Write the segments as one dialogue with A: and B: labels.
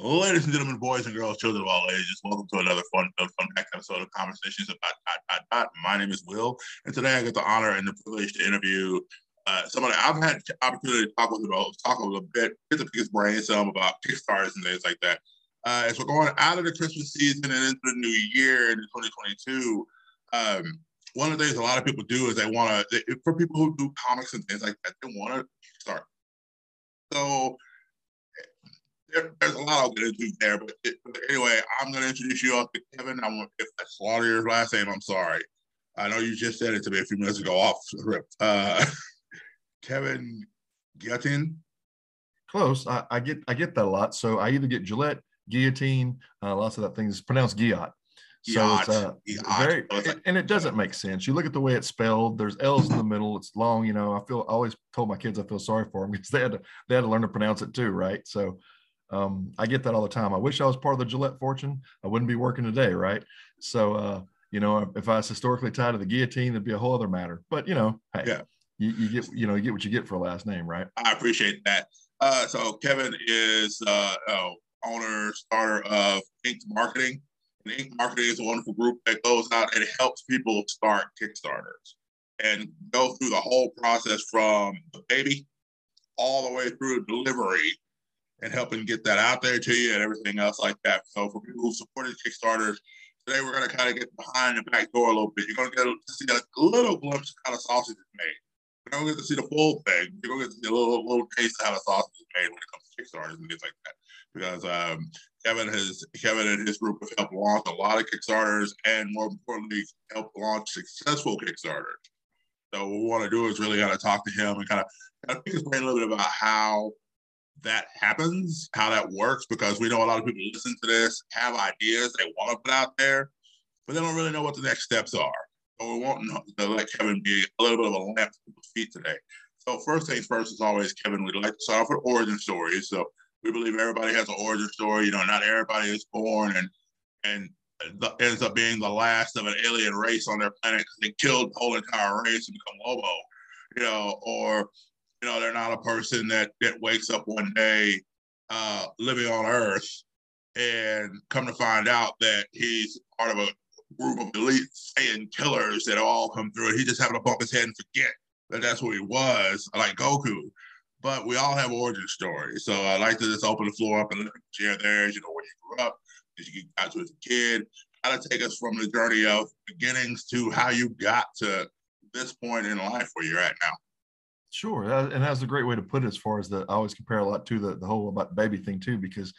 A: Ladies and gentlemen, boys and girls, children of all ages, welcome to another fun, fun episode of Conversations about dot, dot, dot. My name is Will, and today I get the honor and the privilege to interview uh, somebody I've had the opportunity to talk with about, talk with a bit, get the biggest brain some about Kickstarters and things like that. Uh, as we're going out of the Christmas season and into the new year in 2022, um, one of the things a lot of people do is they want to, for people who do comics and things like that, they want to start. So there, there's a lot I'll get into there, but, it, but anyway, I'm going to introduce you all to Kevin. I want if I slaughter your last name, I'm sorry. I know you just said it to me a few minutes ago off script. Uh, Kevin Guillotine.
B: Close. I, I, get I get that a lot. So I either get Gillette, guillotine. Uh, lots of that things pronounced guillot. So it's uh, very, and it doesn't make sense. You look at the way it's spelled. There's L's in the middle. It's long. You know, I feel I always told my kids I feel sorry for them because they had to they had to learn to pronounce it too, right? So um, I get that all the time. I wish I was part of the Gillette fortune. I wouldn't be working today, right? So, uh, you know, if I was historically tied to the guillotine, it'd be a whole other matter. But you know, hey, yeah. you, you get you know you get what you get for a last name, right?
A: I appreciate that. Uh, so Kevin is uh, uh, owner starter of Inked Marketing. And Inked Marketing is a wonderful group that goes out and helps people start Kickstarters and go through the whole process from the baby all the way through delivery and helping get that out there to you and everything else like that. So for people who supported Kickstarters, today we're to kind of get behind the back door a little bit. You're to get to see a little glimpse of how the sausage is made. You're to get to see the full thing. You're to get to see a little, little taste of how the sausage is made when it comes to Kickstarters and things like that. Because um, Kevin has Kevin and his group have helped launch a lot of Kickstarters and more importantly, helped launch successful Kickstarters. So what we want to do is really kind of talk to him and kind of, kind of a little bit about how that happens, how that works, because we know a lot of people listen to this, have ideas they want to put out there, but they don't really know what the next steps are. So we want to let Kevin be a little bit of a lamp to people's feet today. So first things first, as always, Kevin, we'd like to start off with origin stories. So we believe everybody has an origin story. You know, not everybody is born and and the, ends up being the last of an alien race on their planet because they killed the whole entire race and become Lobo. You know, or you know, they're not a person that that wakes up one day uh, living on Earth and come to find out that he's part of a group of elite Saiyan killers that all come through, and he just happened to bump his head and forget that that's who he was, like Goku. But we all have origin stories, so I like to just open the floor up and share theirs. You know, where you grew up, did you got to as a kid, how to take us from the journey of beginnings to how you got to this point in life where you're at now.
B: Sure, and that's a great way to put it. As far as the, I always compare a lot to the the whole about baby thing too, because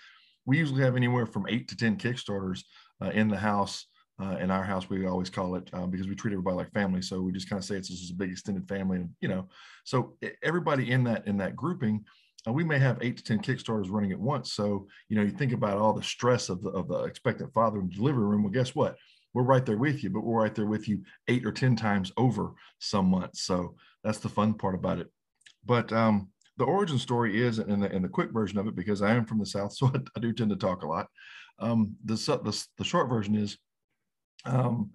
B: we usually have anywhere from eight to ten Kickstarters uh, in the house. Uh, in our house, we always call it uh, because we treat everybody like family. So we just kind of say it's just a big extended family, and you know, so everybody in that in that grouping, uh, we may have eight to ten Kickstarters running at once. So you know, you think about all the stress of the of the expectant father in the delivery room. Well, guess what? We're right there with you, but we're right there with you eight or ten times over some months. So that's the fun part about it. But um, the origin story is, in the, the quick version of it, because I am from the South, so I, I do tend to talk a lot. Um, the, the, the short version is um,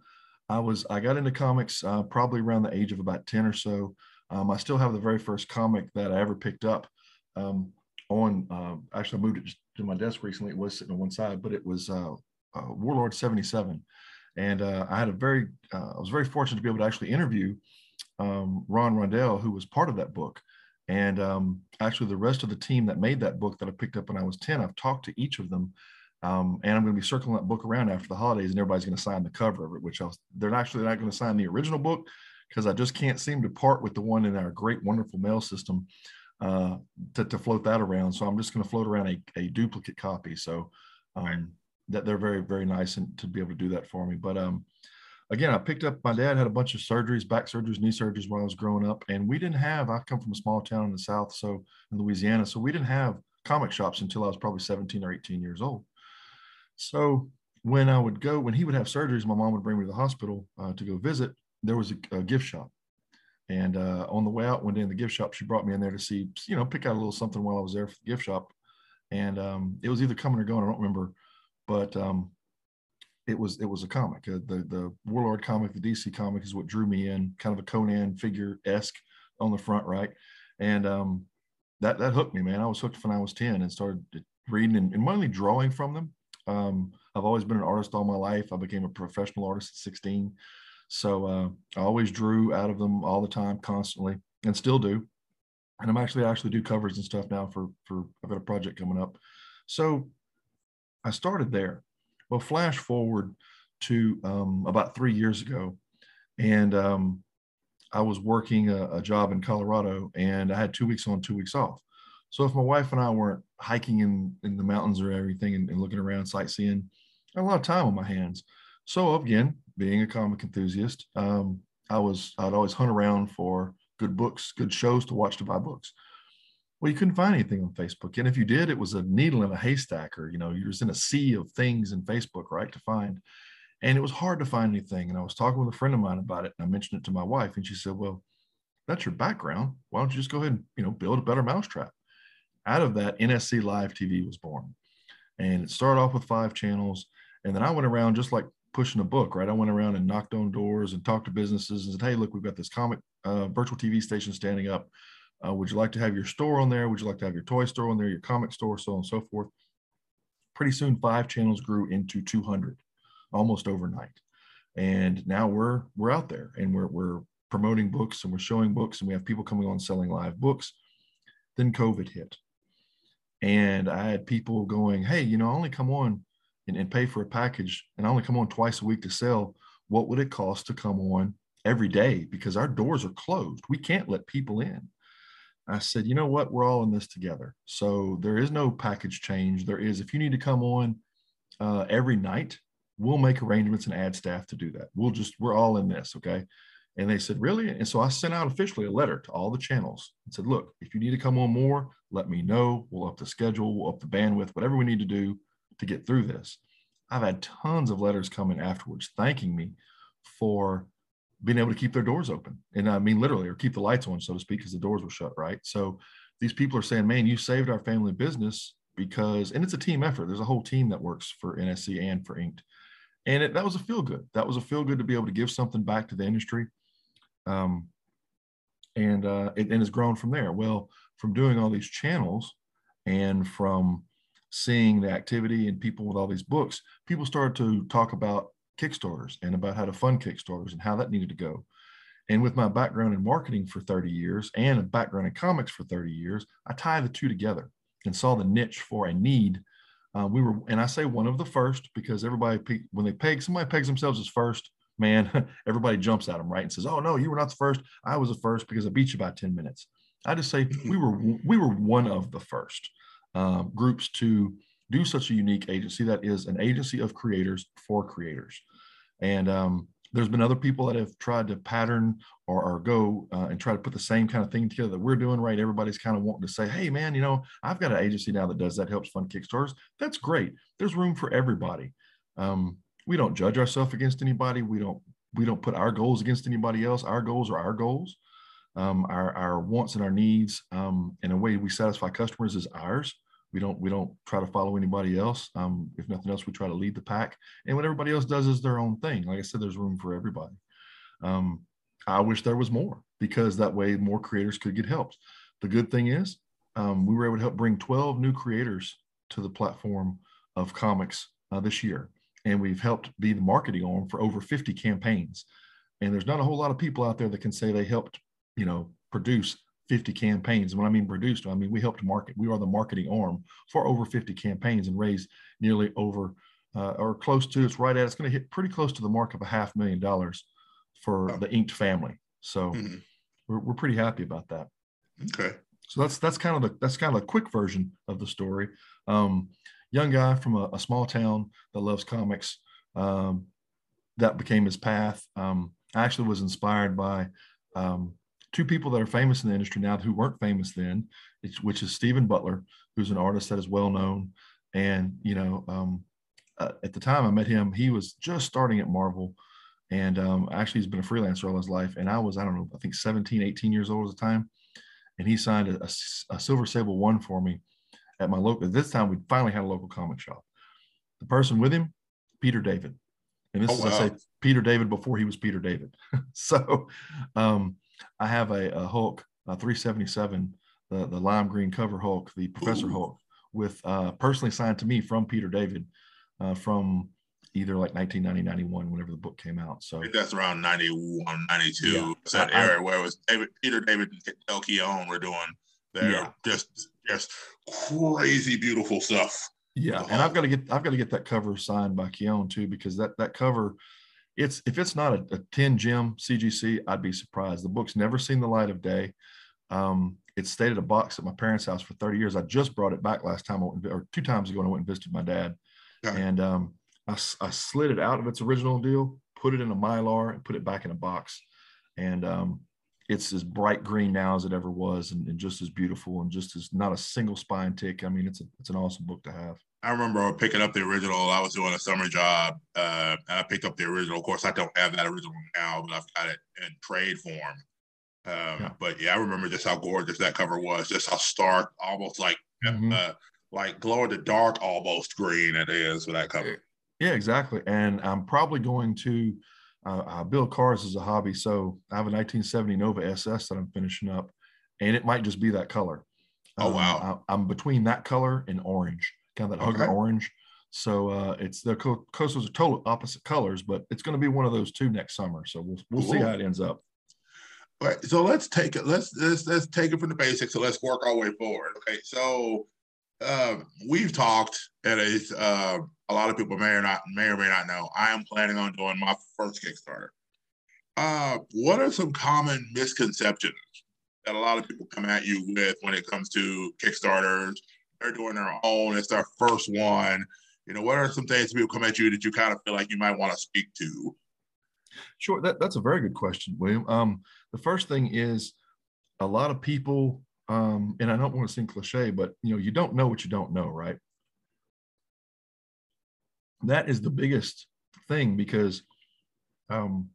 B: I was I got into comics uh, probably around the age of about 10 or so. Um, I still have the very first comic that I ever picked up um, on, uh, actually I moved it to my desk recently. It was sitting on one side, but it was uh, uh Warlord 77. And uh, I had a very, uh, I was very fortunate to be able to actually interview um, Ron Randall, who was part of that book. And um, actually, the rest of the team that made that book that I picked up when I was 10, I've talked to each of them. Um, and I'm going to be circling that book around after the holidays, and everybody's going to sign the cover of it, which I'll, they're actually not going to sign the original book because I just can't seem to part with the one in our great, wonderful mail system uh, to, to float that around. So I'm just going to float around a, a duplicate copy. So um, that they're very, very nice and to be able to do that for me. But um, again, I picked up, my dad had a bunch of surgeries, back surgeries, knee surgeries when I was growing up. And we didn't have, I come from a small town in the South, so in Louisiana. So we didn't have comic shops until I was probably 17 or 18 years old. So when I would go, when he would have surgeries, my mom would bring me to the hospital uh, to go visit. There was a, a gift shop. And uh, on the way out one day in the gift shop, she brought me in there to see, you know, pick out a little something while I was there for the gift shop. And um, it was either coming or going, I don't remember. But um, it was it was a comic. Uh, the the Warlord comic, the DC comic, is what drew me in. Kind of a Conan figure esque on the front, right? And um, that that hooked me, man. I was hooked when I was ten and started reading and, and mainly drawing from them. Um, I've always been an artist all my life. I became a professional artist at 16. So uh, I always drew out of them all the time, constantly, and still do. And I'm actually I actually do covers and stuff now for for I've got a project coming up. So I started there. Well, flash forward to um, about three years ago, and um, I was working a, a, job in Colorado, and I had two weeks on, two weeks off. So if my wife and I weren't hiking in in the mountains or everything and, and looking around sightseeing, I had a lot of time on my hands. So again, being a comic enthusiast, um, I was I'd always hunt around for good books, good shows to watch to buy books. Well, you couldn't find anything on Facebook, and if you did, it was a needle in a haystack, or you know, you're just in a sea of things in Facebook, right, to find. And it was hard to find anything. And I was talking with a friend of mine about it, and I mentioned it to my wife, and she said, "Well, that's your background. Why don't you just go ahead and you know build a better mousetrap?" Out of that, NSC Live TV was born, and it started off with five channels, and then I went around just like pushing a book, right? I went around and knocked on doors and talked to businesses and said, "Hey, look, we've got this comic uh, virtual TV station standing up. Uh, would you like to have your store on there? Would you like to have your toy store on there, your comic store, so on and so forth?" Pretty soon, five channels grew into 200, almost overnight, and now we're we're out there and we're we're promoting books and we're showing books and we have people coming on selling live books. Then COVID hit, and I had people going, "Hey, you know, I only come on." and, and pay for a package and I only come on twice a week to sell, what would it cost to come on every day? Because our doors are closed. We can't let people in. I said, you know what? We're all in this together. So there is no package change. There is, if you need to come on uh, every night, we'll make arrangements and add staff to do that. We'll just, we're all in this. Okay. And they said, really? And so I sent out officially a letter to all the channels and said, look, if you need to come on more, let me know. We'll up the schedule, we'll up the bandwidth, whatever we need to do to get through this. I've had tons of letters coming afterwards thanking me for being able to keep their doors open. And I mean, literally, or keep the lights on, so to speak, because the doors were shut, right? So these people are saying, man, you saved our family business because, and it's a team effort. There's a whole team that works for NSC and for Inked. And it, that was a feel good. That was a feel good to be able to give something back to the industry. Um, and uh, it, and it's grown from there. Well, from doing all these channels and from seeing the activity and people with all these books, people started to talk about Kickstarters and about how to fund Kickstarters and how that needed to go. And with my background in marketing for 30 years and a background in comics for 30 years, I tie the two together and saw the niche for a need. Uh, we were, and I say one of the first because everybody, when they peg, somebody pegs themselves as first, man, everybody jumps at them, right? And says, "Oh no, you were not the first. I was the first because I beat you by 10 minutes." I just say we were we were one of the first um, groups to do such a unique agency that is an agency of creators for creators. And um, there's been other people that have tried to pattern or, or go uh, and try to put the same kind of thing together that we're doing, right? Everybody's kind of wanting to say, hey, man, you know, I've got an agency now that does that, helps fund Kickstarters. That's great. There's room for everybody. Um, we don't judge ourselves against anybody. We don't we don't put our goals against anybody else. Our goals are our goals. Um, our, our wants and our needs um, and the way we satisfy customers is ours we don't we don't try to follow anybody else. Um, if nothing else we try to lead the pack. And what everybody else does is their own thing. Like i said there's room for everybody. Um, i wish there was more because that way more creators could get helped. The good thing is um, we were able to help bring 12 new creators to the platform of comics uh, this year. And we've helped be the marketing arm for over 50 campaigns. And there's not a whole lot of people out there that can say they helped you know produce 50 campaigns. And when I mean produced, I mean we helped market. We are the marketing arm for over 50 campaigns and raised nearly over uh, or close to. It's right at. It's going to hit pretty close to the mark of a half million dollars for oh. the Inked family. So mm-hmm. we're we're pretty happy about that.
A: Okay.
B: So that's that's kind of the that's kind of a quick version of the story. Um, young guy from a, a, small town that loves comics. Um, that became his path. Um, I actually was inspired by um, two people that are famous in the industry now who weren't famous then, which is Stephen Butler, who's an artist that is well known. And, you know, um, uh, at the time I met him, he was just starting at Marvel. And um, actually, he's been a freelancer all his life. And I was, I don't know, I think 17, 18 years old at the time. And he signed a, a, a Silver Sable one for me at my local. This time, we finally had a local comic shop. The person with him, Peter David. And this oh, is, wow. I say, Peter David before he was Peter David. so, um, I have a, a Hulk, a 377, the, the lime green cover Hulk, the Professor Ooh. Hulk, with uh, personally signed to me from Peter David uh, from either like 1990, 91, whenever the book came out. So
A: that's around 91, 92. Yeah. that era where it was David, Peter David and Dale Keown were doing their yeah. just just crazy beautiful stuff.
B: Yeah, and I've got to get I've got to get that cover signed by Keown too because that that cover, it's if it's not a, a 10 gem CGC, I'd be surprised. The book's never seen the light of day. Um, it stayed at a box at my parents' house for 30 years. I just brought it back last time, went, or two times ago, and I went and visited my dad. Okay. And um, I, I, slid it out of its original deal, put it in a mylar, and put it back in a box. And um, it's as bright green now as it ever was, and, and, just as beautiful, and just as not a single spine tick. I mean, it's a, it's an awesome book to have.
A: I remember picking up the original. I was doing a summer job, uh, and I picked up the original. Of course, I don't have that original now, but I've got it in trade form. Um, yeah. But yeah, I remember just how gorgeous that cover was, just how stark, almost like mm-hmm. uh, like glow in the dark, almost green it is for that cover.
B: Yeah, exactly. And I'm probably going to uh, I build cars as a hobby, so I have a 1970 Nova SS that I'm finishing up, and it might just be that color.
A: Oh um, wow!
B: I, am between that color and orange, kind of that okay. orange. So uh, it's the coastals are total opposite colors, but it's going to be one of those two next summer. So we'll we'll cool. see how it ends up.
A: All right, so let's take it. Let's let's let's take it from the basics. So let's work our way forward. Okay, so uh, we've talked, and it's uh, a lot of people may or not may or may not know. I am planning on doing my first Kickstarter. Uh, what are some common misconceptions that a lot of people come at you with when it comes to Kickstarters? They're doing their own. It's their first one. You know, what are some things people come at you that you kind of feel like you might want to speak to?
B: Sure, that, that's a very good question, William. Um, the first thing is a lot of people, um, and I don't want to seem cliche, but you know, you don't know what you don't know, right? That is the biggest thing because um,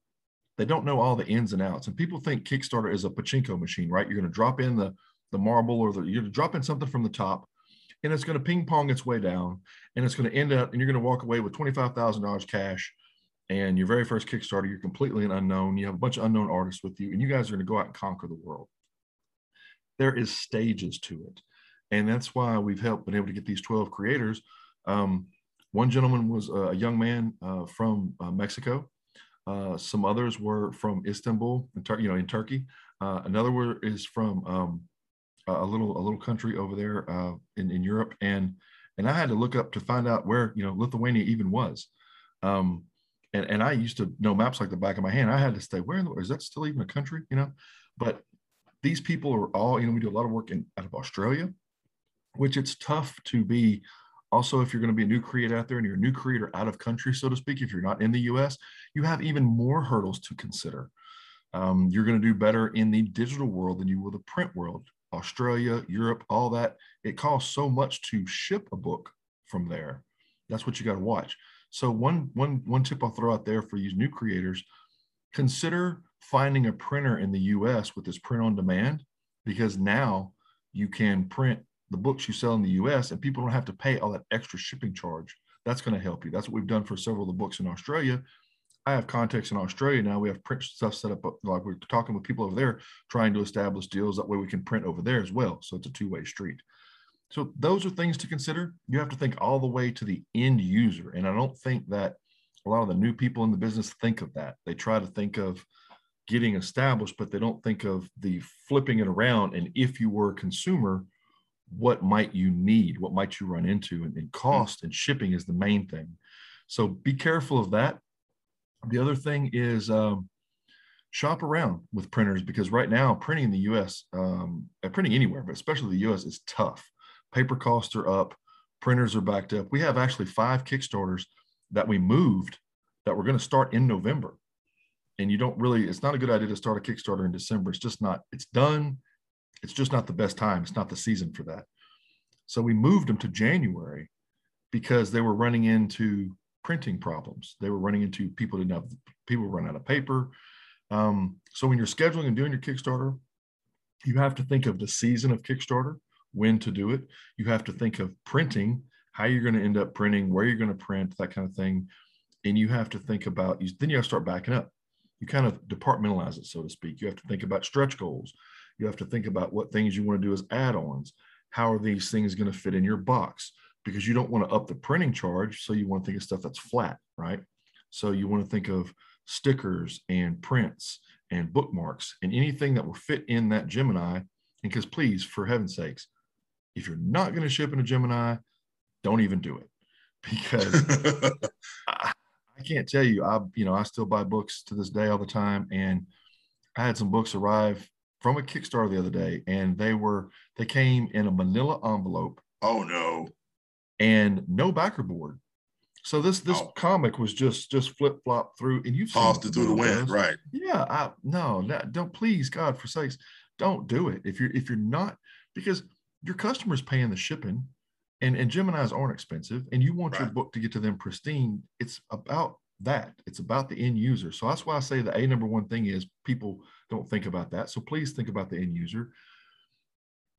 B: they don't know all the ins and outs. And people think Kickstarter is a pachinko machine, right? You're going to drop in the the marble or the, you're going to drop in something from the top, and it's going to ping pong its way down, and it's going to end up, and you're going to walk away with twenty five thousand dollars cash and your very first Kickstarter, you're completely an unknown. You have a bunch of unknown artists with you, and you guys are going to go out and conquer the world. There is stages to it, and that's why we've helped been able to get these 12 creators. Um, one gentleman was a young man uh, from uh, Mexico. Uh, some others were from Istanbul, you know, in Turkey. Uh, another were, is from um, a little a little country over there uh, in in Europe, and and I had to look up to find out where you know Lithuania even was. Um, and, and I used to know maps like the back of my hand. I had to say, where in the, is that still even a country? You know, but these people are all, you know, we do a lot of work in out of Australia, which it's tough to be also if you're going to be a new creator out there and you're a new creator out of country, so to speak, if you're not in the US, you have even more hurdles to consider. Um, you're going to do better in the digital world than you will the print world. Australia, Europe, all that. It costs so much to ship a book from there. That's what you got to watch. So one one one tip I'll throw out there for you new creators: consider finding a printer in the U.S. with this print on demand, because now you can print the books you sell in the U.S. and people don't have to pay all that extra shipping charge. That's going to help you. That's what we've done for several of the books in Australia. I have contacts in Australia now. We have print stuff set up. Like we're talking with people over there, trying to establish deals that way we can print over there as well. So it's a two way street. So those are things to consider. You have to think all the way to the end user. And I don't think that a lot of the new people in the business think of that. They try to think of getting established, but they don't think of the flipping it around. And if you were a consumer, what might you need? What might you run into? And, and hmm. cost and shipping is the main thing. So be careful of that. The other thing is um, shop around with printers because right now printing in the U.S. Um, printing anywhere, but especially the U.S. is tough paper costs are up, printers are backed up. We have actually five Kickstarters that we moved that we're going to start in November. And you don't really, it's not a good idea to start a Kickstarter in December. It's just not, it's done. It's just not the best time. It's not the season for that. So we moved them to January because they were running into printing problems. They were running into people didn't have, people run out of paper. Um, so when you're scheduling and doing your Kickstarter, you have to think of the season of Kickstarter when to do it. You have to think of printing, how you're going to end up printing, where you're going to print, that kind of thing. And you have to think about, then you have to start backing up. You kind of departmentalize it, so to speak. You have to think about stretch goals. You have to think about what things you want to do as add ons. how are these things going to fit in your box? Because you don't want to up the printing charge. So you want to think of stuff that's flat, right? So you want to think of stickers and prints and bookmarks and anything that will fit in that Gemini. And because please, for heaven's sakes, if you're not going to ship in a Gemini, don't even do it because I, I, can't tell you. I, you know, I still buy books to this day all the time. And I had some books arrive from a Kickstarter the other day and they were, they came in a manila envelope.
A: Oh no.
B: And no backer board. So this this oh. comic was just just flip flop through, and you
A: tossed it through the wind, right?
B: Yeah, I no, that, don't please God for sakes, don't do it. If you're if you're not because your customer's paying the shipping, and and Gemini's aren't expensive, and you want right. your book to get to them pristine. It's about that. It's about the end user. So that's why I say the a number one thing is people don't think about that. So please think about the end user,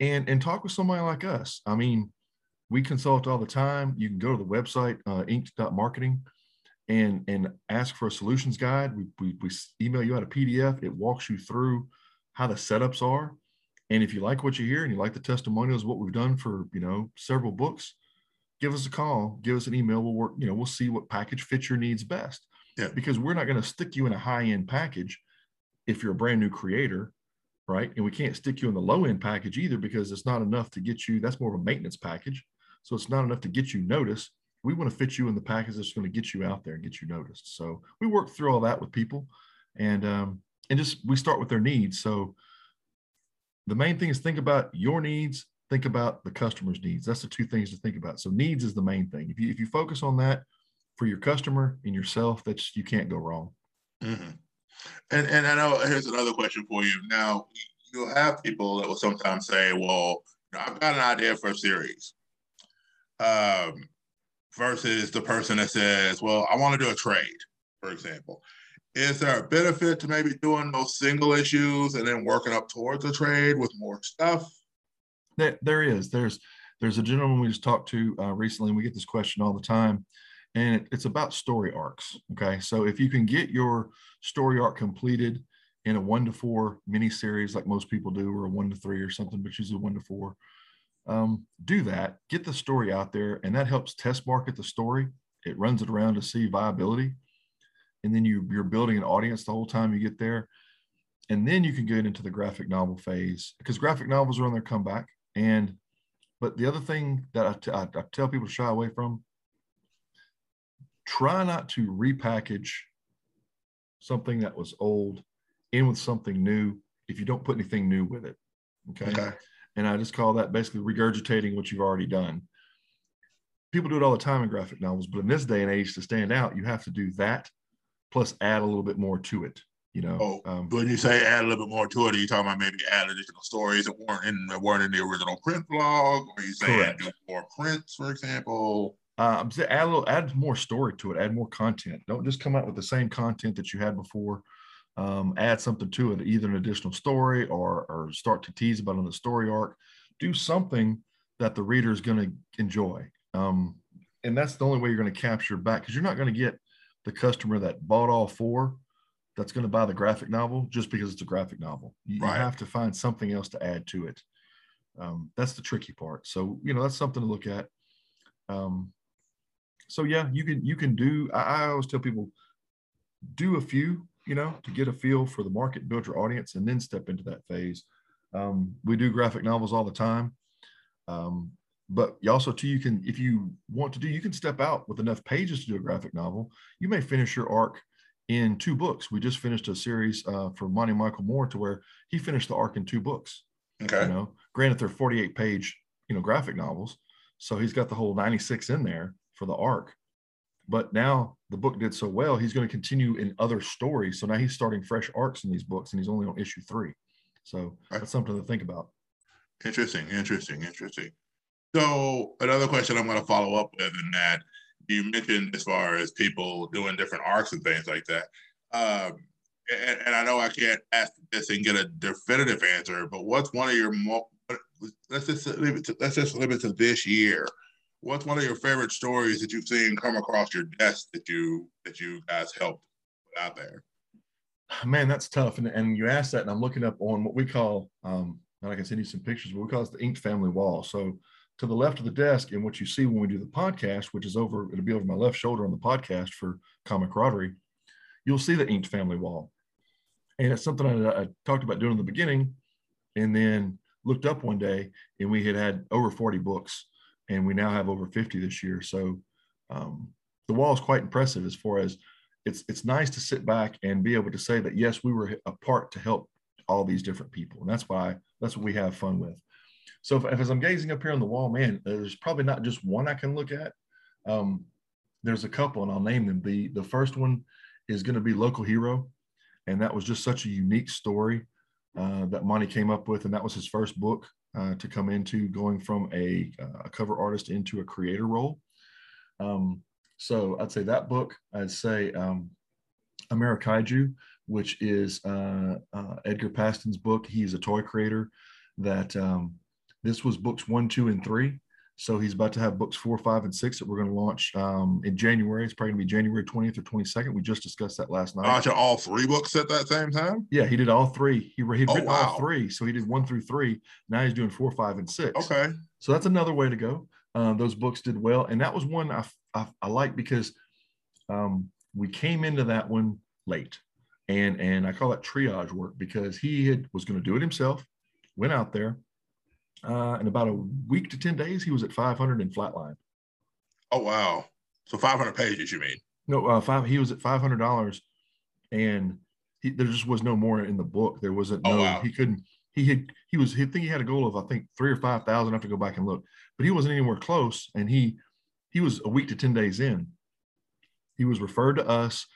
B: and and talk with somebody like us. I mean we consult all the time. You can go to the website, uh, inked.marketing, and, and ask for a solutions guide. We, we, we email you out a PDF. It walks you through how the setups are. And if you like what you hear and you like the testimonials, what we've done for, you know, several books, give us a call, give us an email. We'll work, you know, we'll see what package fits your needs best.
A: Yeah.
B: Because we're not going to stick you in a high end package if you're a brand new creator right? And we can't stick you in the low end package either because it's not enough to get you. That's more of a maintenance package. So it's not enough to get you noticed. We want to fit you in the package that's going to get you out there and get you noticed. So we work through all that with people, and um, and just we start with their needs. So the main thing is think about your needs. Think about the customer's needs. That's the two things to think about. So needs is the main thing. If you if you focus on that for your customer and yourself, that's you can't go wrong.
A: Mm-hmm. And and I know here's another question for you. Now you'll have people that will sometimes say, "Well, I've got an idea for a series um, versus the person that says, well, I want to do a trade, for example. Is there a benefit to maybe doing those single issues and then working up towards a trade with more stuff?
B: There, there is. There's there's a gentleman we just talked to uh, recently, and we get this question all the time, and it's about story arcs. Okay, so if you can get your story arc completed in a one to four mini series, like most people do, or a one to three or something, but usually one to four, um, do that, get the story out there, and that helps test market the story. It runs it around to see viability. And then you, you're building an audience the whole time you get there. And then you can get into the graphic novel phase because graphic novels are on their comeback. And, but the other thing that I, t- I, I tell people to shy away from try not to repackage something that was old in with something new if you don't put anything new with it. Okay. okay. And I just call that basically regurgitating what you've already done. People do it all the time in graphic novels, but in this day and age, to stand out, you have to do that plus add a little bit more to it. You know,
A: oh, um, when you say add a little bit more to it, are you talking about maybe add additional stories that weren't in that weren't in the original print blog, or you saying do more prints, for example?
B: Uh, add a little, add more story to it, add more content. Don't just come out with the same content that you had before um, add something to it, either an additional story or, or start to tease about on the story arc. Do something that the reader is going to enjoy. Um, and that's the only way you're going to capture back because you're not going to get the customer that bought all four that's going to buy the graphic novel just because it's a graphic novel. You, right. have to find something else to add to it. Um, that's the tricky part. So, you know, that's something to look at. Um, so yeah, you can, you can do, I, I always tell people do a few you know, to get a feel for the market, build your audience, and then step into that phase. Um, we do graphic novels all the time. Um, but you also too, you can, if you want to do, you can step out with enough pages to do a graphic novel. You may finish your arc in two books. We just finished a series uh, for Monty Michael Moore to where he finished the arc in two books.
A: Okay.
B: You know, granted they're 48 page, you know, graphic novels. So he's got the whole 96 in there for the arc. But now the book did so well, he's going to continue in other stories. So now he's starting fresh arcs in these books, and he's only on issue three. So that's something to think about.
A: Interesting, interesting, interesting. So another question I'm going to follow up with, in that you mentioned as far as people doing different arcs and things like that. Um, and, and, I know I can't ask this and get a definitive answer, but what's one of your mo- let's just leave it to, let's just limit it to this year what's one of your favorite stories that you've seen come across your desk that you that you guys helped put out there?
B: Man, that's tough. And, and you asked that, and I'm looking up on what we call um, and I can send you some pictures. But we call it the Inked Family Wall. So to the left of the desk, and what you see when we do the podcast, which is over, it'll be over my left shoulder on the podcast for comic camaraderie, you'll see the Inked Family Wall. And it's something I, I talked about doing in the beginning, and then looked up one day, and we had had over 40 books, and we now have over 50 this year. So um, the wall is quite impressive as far as it's it's nice to sit back and be able to say that yes, we were a part to help all these different people, and that's why that's what we have fun with. So if, if, as I'm gazing up here on the wall, man, there's probably not just one I can look at. Um, there's a couple, and I'll name them. The the first one is going to be Local Hero, and that was just such a unique story uh, that Monty came up with, and that was his first book uh, to come into going from a, uh, a, cover artist into a creator role. Um, so I'd say that book. I'd say um, Amerikaiju, which is uh, uh, Edgar Paston's book. He's a toy creator that um, this was books one, two, and three. So he's about to have books four, five, and six that we're going to launch um, in January. It's probably going to be January 20th or 22nd. We just discussed that last night.
A: Launching all three books at that same time?
B: Yeah, he did all three. He, he'd oh, wow. all three. So he did one through three. Now he's doing four, five, and six.
A: Okay.
B: So that's another way to go. Um, those books did well. And that was one I, I, I like because um, we came into that one late. And, and I call that triage work because he had, was going to do it himself, went out there, uh, in about a week to 10 days, he was at 500 in flatline.
A: Oh, wow. So 500 pages, you mean?
B: No, uh, five, he was at $500 and he, there just was no more in the book. There wasn't, oh, no, wow. he couldn't, he had, he was, he think he had a goal of, I think three or 5,000. I have to go back and look, but he wasn't anywhere close. And he, he was a week to 10 days in. He was referred to us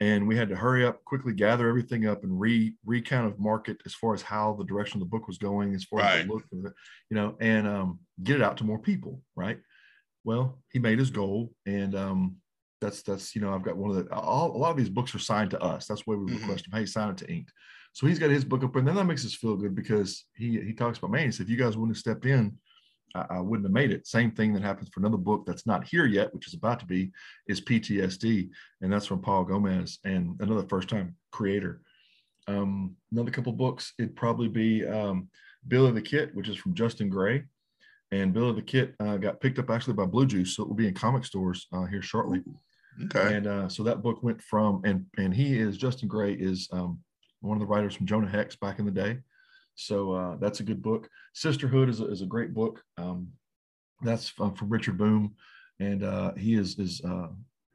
B: and we had to hurry up quickly gather everything up and re re kind of market as far as how the direction of the book was going as far right. as the look of it you know and um, get it out to more people right well he made his goal and um, that's that's you know i've got one of the all, a lot of these books are signed to us that's why we mm-hmm. request him hey sign it to inked so he's got his book up and then that makes us feel good because he he talks about man he said if you guys wouldn't have stepped in I, I wouldn't have made it. Same thing that happens for another book that's not here yet, which is about to be, is PTSD, and that's from Paul Gomez and another first-time creator. Um, another couple books, it'd probably be um, Billy the Kit, which is from Justin Gray. And Billy the Kit uh, got picked up actually by Blue Juice, so it will be in comic stores uh, here shortly. Okay. And uh, so that book went from, and and he is Justin Gray is um, one of the writers from Jonah Hex back in the day. So uh, that's a good book. Sisterhood is a, is a great book. Um, that's from, from, Richard Boom, and uh, he is is uh,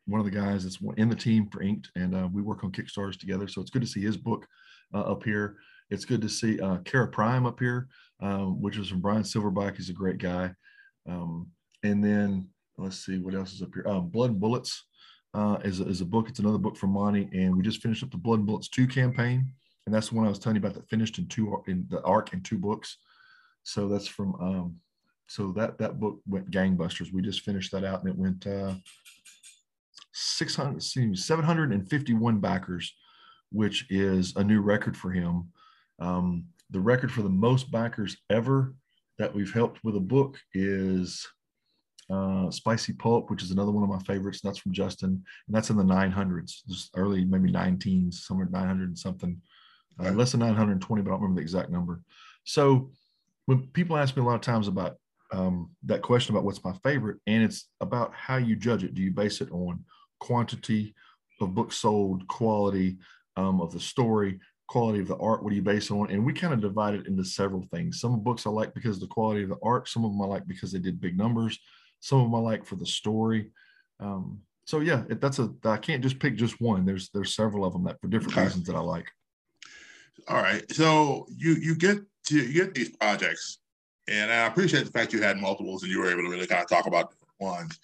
B: one of the guys that's in the team for Inked, and uh, we work on Kickstarters together. So it's good to see his book uh, up here. It's good to see uh, Kara Prime up here, um, which is from Brian Silverback. He's a great guy. Um, and then let's see what else is up here. Um, Blood and Bullets is, a, is a book. It's another book from Monty, and we just finished up the Blood and Bullets 2 campaign and that's the one I was telling you about that finished in two in the arc in two books. So that's from um, so that that book went gangbusters. We just finished that out and it went uh, 600 751 backers, which is a new record for him. Um, the record for the most backers ever that we've helped with a book is uh, Spicy Pulp, which is another one of my favorites. That's from Justin, and that's in the 900s, just early maybe 19s, somewhere 900 and something uh, less than 920, but I don't remember the exact number. So when people ask me a lot of times about um, that question about what's my favorite, and it's about how you judge it. Do you base it on quantity of books sold, quality um, of the story, quality of the art? What do you base it on? And we kind of divide it into several things. Some books I like because of the quality of the art. Some of them I like because they did big numbers. Some of them I like for the story. Um, so yeah, it, that's a I can't just pick just one. There's there's several of them that for different reasons that I like.
A: All right. So you you get to you get these projects, and I appreciate the fact you had multiples and you were able to really kind of talk about ones.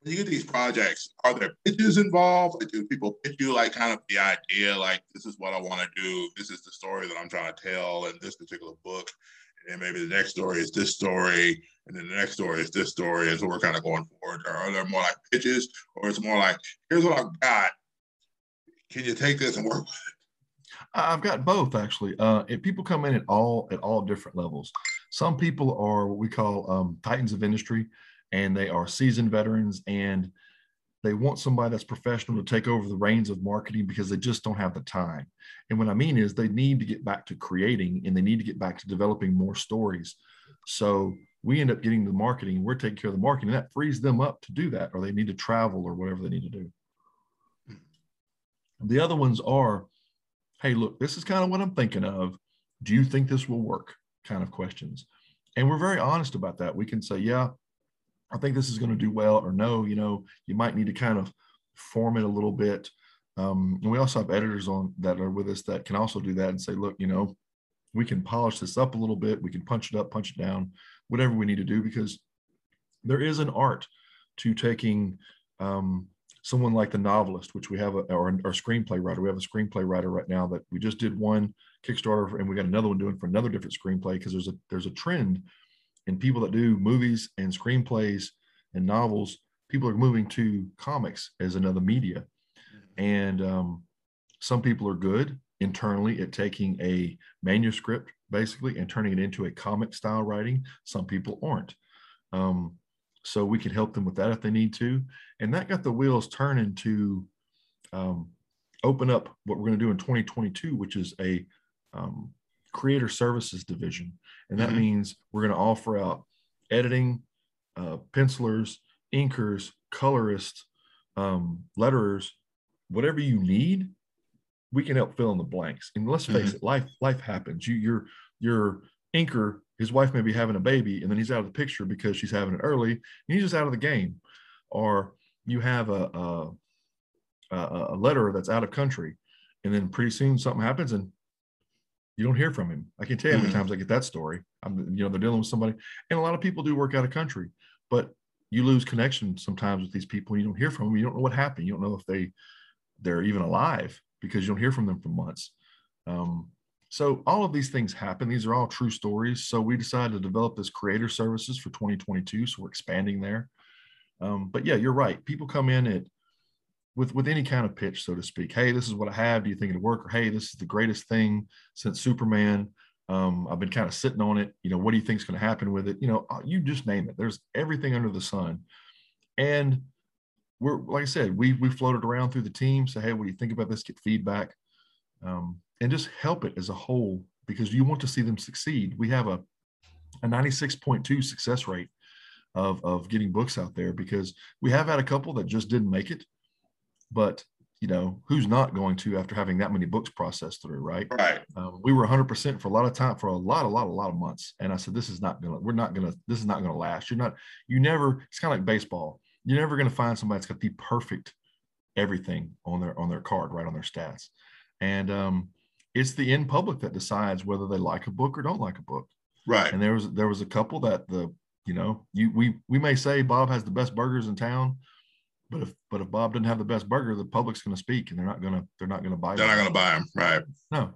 A: When you get these projects, are there pitches involved? do people pitch you like kind of the idea, like this is what I want to do, this is the story that I'm trying to tell in this particular book, and maybe the next story is this story, and then the next story is this story, and so we're kind of going forward. Or are there more like pitches, or it's more like here's what I've got. Can you take this and work with it?
B: I've got both actually. Uh, people come in at all at all different levels. Some people are what we call um, titans of industry, and they are seasoned veterans, and they want somebody that's professional to take over the reins of marketing because they just don't have the time. And what I mean is they need to get back to creating and they need to get back to developing more stories. So we end up getting the marketing, we're taking care of the marketing, and that frees them up to do that, or they need to travel or whatever they need to do. The other ones are, hey, look, this is kind of what I'm thinking of. Do you think this will work? Kind of questions. And we're very honest about that. We can say, yeah, I think this is going to do well, or no, you know, you might need to kind of form it a little bit. Um, and we also have editors on that are with us that can also do that and say, look, you know, we can polish this up a little bit. We can punch it up, punch it down, whatever we need to do, because there is an art to taking um, someone like the novelist, which we have, a, or our screenplay writer. We have a screenplay writer right now that we just did one Kickstarter, and we got another one doing for another different screenplay because there's a there's a trend in people that do movies and screenplays and novels. People are moving to comics as another media, mm-hmm. and um, some people are good internally at taking a manuscript basically and turning it into a comic style writing. Some people aren't. Um, so we can help them with that if they need to. And that got the wheels turning to um, open up what we're going to do in 2022, which is a um, creator services division. And that mm-hmm. means we're going to offer out editing, uh, pencilers, inkers, colorists, um, letterers, whatever you need, we can help fill in the blanks. And let's face mm-hmm. it, life life happens. You your your inker, his wife may be having a baby, and then he's out of the picture because she's having it early, and he's just out of the game. Or you have a a, a letter that's out of country, and then pretty soon something happens, and you don't hear from him. I can tell you how many mm-hmm. times I get that story. I'm, you know, they're dealing with somebody, and a lot of people do work out of country, but you lose connection sometimes with these people. You don't hear from them. You don't know what happened. You don't know if they they're even alive because you don't hear from them for months. Um, so all of these things happen. These are all true stories. So we decided to develop this creator services for 2022. So we're expanding there. Um, but yeah, you're right. People come in at with with any kind of pitch, so to speak. Hey, this is what I have. Do you think it'll work? Or hey, this is the greatest thing since Superman. Um, I've been kind of sitting on it. You know, what do you think is going to happen with it? You know, uh, you just name it. There's everything under the sun, and we're like I said, we we floated around through the team. Say, hey, what do you think about this? Get feedback, um, and just help it as a whole because you want to see them succeed. We have a a 96.2 success rate of of getting books out there because we have had a couple that just didn't make it. But you know who's not going to after having that many books processed through right?
A: Right.
B: Um, we were 100% for a lot of time for a lot a lot a lot of months. And i said this is not gonna we're not gonna this is not gonna last. You're not you never it's kind of like baseball. You're never gonna find somebody that's got the perfect everything on their on their card right on their stats. And um, it's the end public that decides whether they like a book or don't like a book
A: right
B: and there was there was a couple that the you know you we we may say bob has the best burgers in town but if but if Bob doesn't have the best burger, the public's going to speak, and they're not going to they're not going to buy.
A: They're them. not going to buy them, right?
B: No.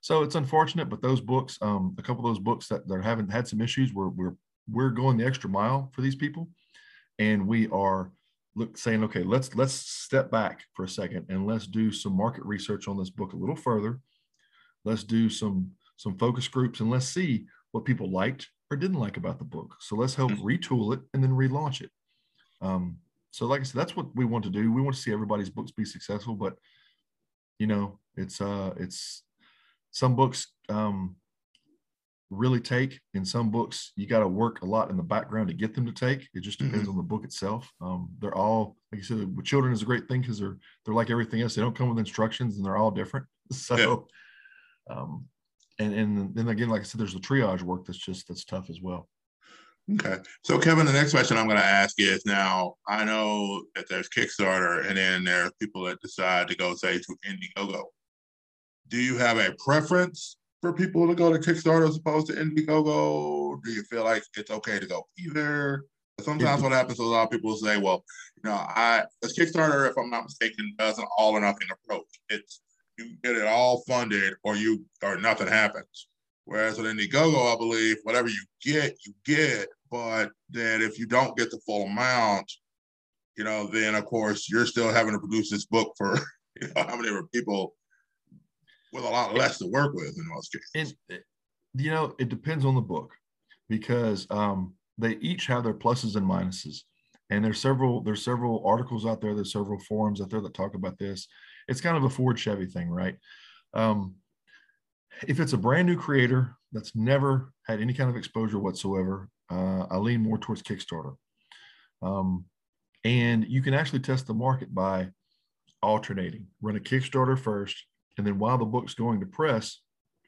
B: So it's unfortunate, but those books, um, a couple of those books that that haven't had some issues, we're we're we're going the extra mile for these people, and we are look saying, okay, let's let's step back for a second and let's do some market research on this book a little further. Let's do some some focus groups and let's see what people liked or didn't like about the book. So let's help mm-hmm. retool it and then relaunch it. Um, so like I said, that's what we want to do. We want to see everybody's books be successful, but you know, it's uh it's some books um really take in some books you got to work a lot in the background to get them to take it just depends mm-hmm. on the book itself um, they're all like you said with children is a great thing because they're they're like everything else they don't come with instructions and they're all different so. Um and and then again like i said there's the triage work that's just that's tough as well
A: Okay. So, Kevin, the next question I'm going to ask is now I know that there's Kickstarter and then there's people that decide to go, say, to Indiegogo. Do you have a preference for people to go to Kickstarter as opposed to Indiegogo? Do you feel like it's okay to go either? Sometimes what happens is a lot of people say, well, you know, I, this Kickstarter, if I'm not mistaken, does an all or nothing approach. It's you get it all funded or you or nothing happens. Whereas with Indiegogo, I believe whatever you get, you get, but that if you don't get the full amount, you know, then of course you're still having to produce this book for you know how many people with a lot less to work with in most cases.
B: And, you know, it depends on the book because um, they each have their pluses and minuses. and there's several there's several articles out there there's several forums out there that talk about this it's kind of a ford chevy thing right um, if it's a brand new creator that's never had any kind of exposure whatsoever uh, i lean more towards kickstarter um, and you can actually test the market by alternating run a kickstarter first and then while the book's going to press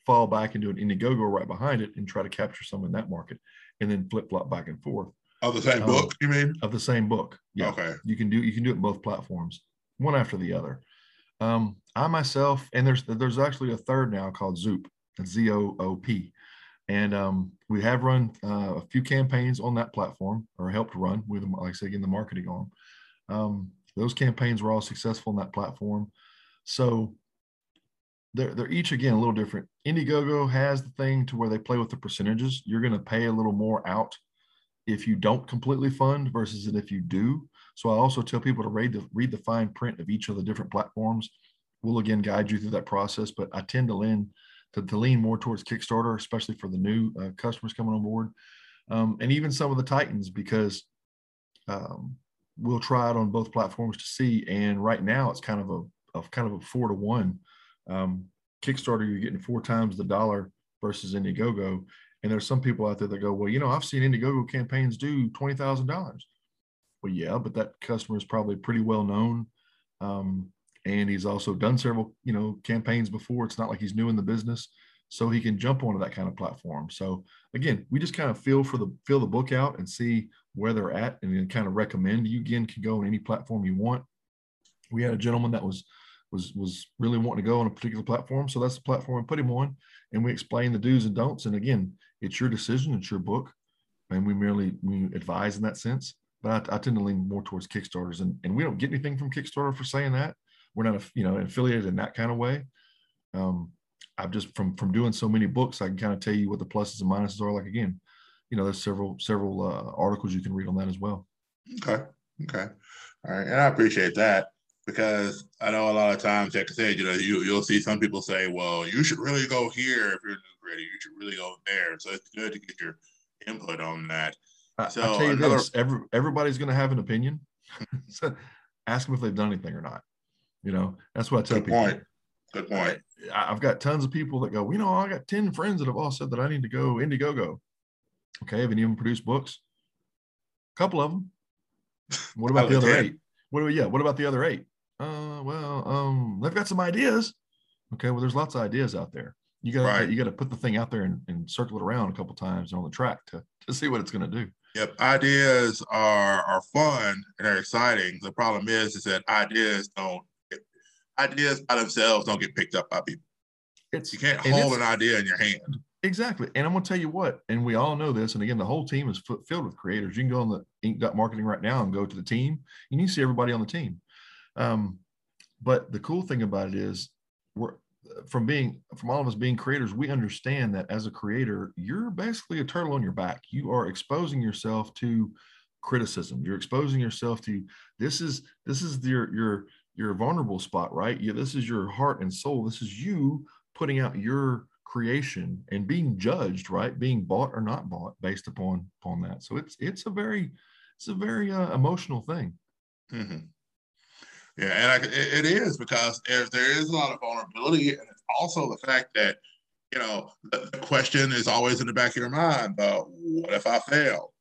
B: fall back into an indiegogo right behind it and try to capture some in that market and then flip flop back and forth
A: of the same um, book, you mean?
B: Of the same book.
A: Yeah. Okay.
B: You can do you can do it both platforms, one after the other. Um, I myself, and there's there's actually a third now called Zoop, Z O O P, and um, we have run uh, a few campaigns on that platform, or helped run with, like I said, again, the marketing arm. Um, those campaigns were all successful on that platform, so they're they're each again a little different. Indiegogo has the thing to where they play with the percentages. You're going to pay a little more out if you don't completely fund versus if you do. So I also tell people to read the read the fine print of each of the different platforms. We'll again guide you through that process, but I tend to lean to, to lean more towards Kickstarter, especially for the new uh, customers coming on board, um, and even some of the Titans because um, we'll try it on both platforms to see. And right now, it's kind of a, kind of a four to one. Um, Kickstarter, you're getting four times the dollar versus Indiegogo, and there's some people out there that go, well, you know, I've seen Indiegogo campaigns do twenty thousand dollars. Well, yeah, but that customer is probably pretty well known, um, and he's also done several, you know, campaigns before. It's not like he's new in the business, so he can jump onto that kind of platform. So again, we just kind of feel for the fill the book out and see where they're at, and then kind of recommend. You again can go on any platform you want. We had a gentleman that was was was really wanting to go on a particular platform, so that's the platform we put him on, and we explain the do's and don'ts. And again, it's your decision, it's your book, and we merely we advise in that sense. But I, I tend to lean more towards Kickstarters, and, and we don't get anything from Kickstarter for saying that. We're not, you know, affiliated in that kind of way. Um, I've just from from doing so many books, I can kind of tell you what the pluses and minuses are. Like again, you know, there's several several uh, articles you can read on that as well.
A: Okay, okay, all right, and I appreciate that because I know a lot of times, like I said, you know, you you'll see some people say, "Well, you should really go here if you're new creator. You should really go there." So it's good to get your input on that.
B: So I tell you another... this: every, everybody's going to have an opinion. so ask them if they've done anything or not. You know, that's what I tell
A: good
B: people.
A: Point. Good point.
B: I, I've got tons of people that go, you know, I got 10 friends that have all said that I need to go Indiegogo. Okay. Have any of them produced books? A couple of them. What about the other 10. eight? What about, yeah, what about the other eight? Uh, well, um, they've got some ideas. Okay. Well, there's lots of ideas out there. You got right. you got to put the thing out there and, and circle it around a couple times on the track to, to see what it's going to do.
A: Yep, ideas are are fun and they're exciting. The problem is, is that ideas don't ideas by themselves don't get picked up by people. It's you can't hold an idea in your hand.
B: Exactly, and I'm going to tell you what, and we all know this. And again, the whole team is filled with creators. You can go on the Inked Marketing right now and go to the team, and you see everybody on the team. Um, but the cool thing about it is, we're from being from all of us being creators we understand that as a creator you're basically a turtle on your back. You are exposing yourself to criticism. You're exposing yourself to this is this is your your your vulnerable spot right? Yeah this is your heart and soul. This is you putting out your creation and being judged right? Being bought or not bought based upon upon that. So it's it's a very it's a very uh, emotional thing.
A: Mm-hmm. Yeah, and I, it is because there, there is a lot of vulnerability, and it's also the fact that you know the, the question is always in the back of your mind: but what if I fail,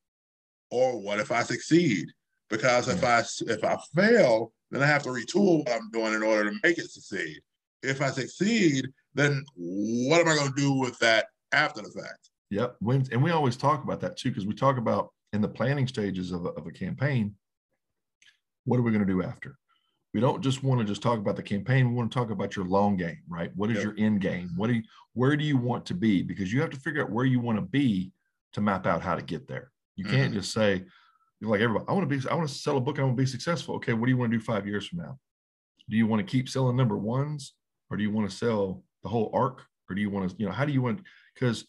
A: or what if I succeed? Because if I if I fail, then I have to retool what I'm doing in order to make it succeed. If I succeed, then what am I going to do with that after the fact?
B: Yep, and we always talk about that too because we talk about in the planning stages of a, of a campaign. What are we going to do after? We don't just want to just talk about the campaign we want to talk about your long game right? What is yep. your end game? What do you where do you want to be? Because you have to figure out where you want to be to map out how to get there. You mm-hmm. can't just say like everybody i want to be i want to sell a book i want to be successful. Okay what do you want to do five years from now? Do you want to keep selling number ones or do you want to sell the whole arc or do you want to you know how do you want because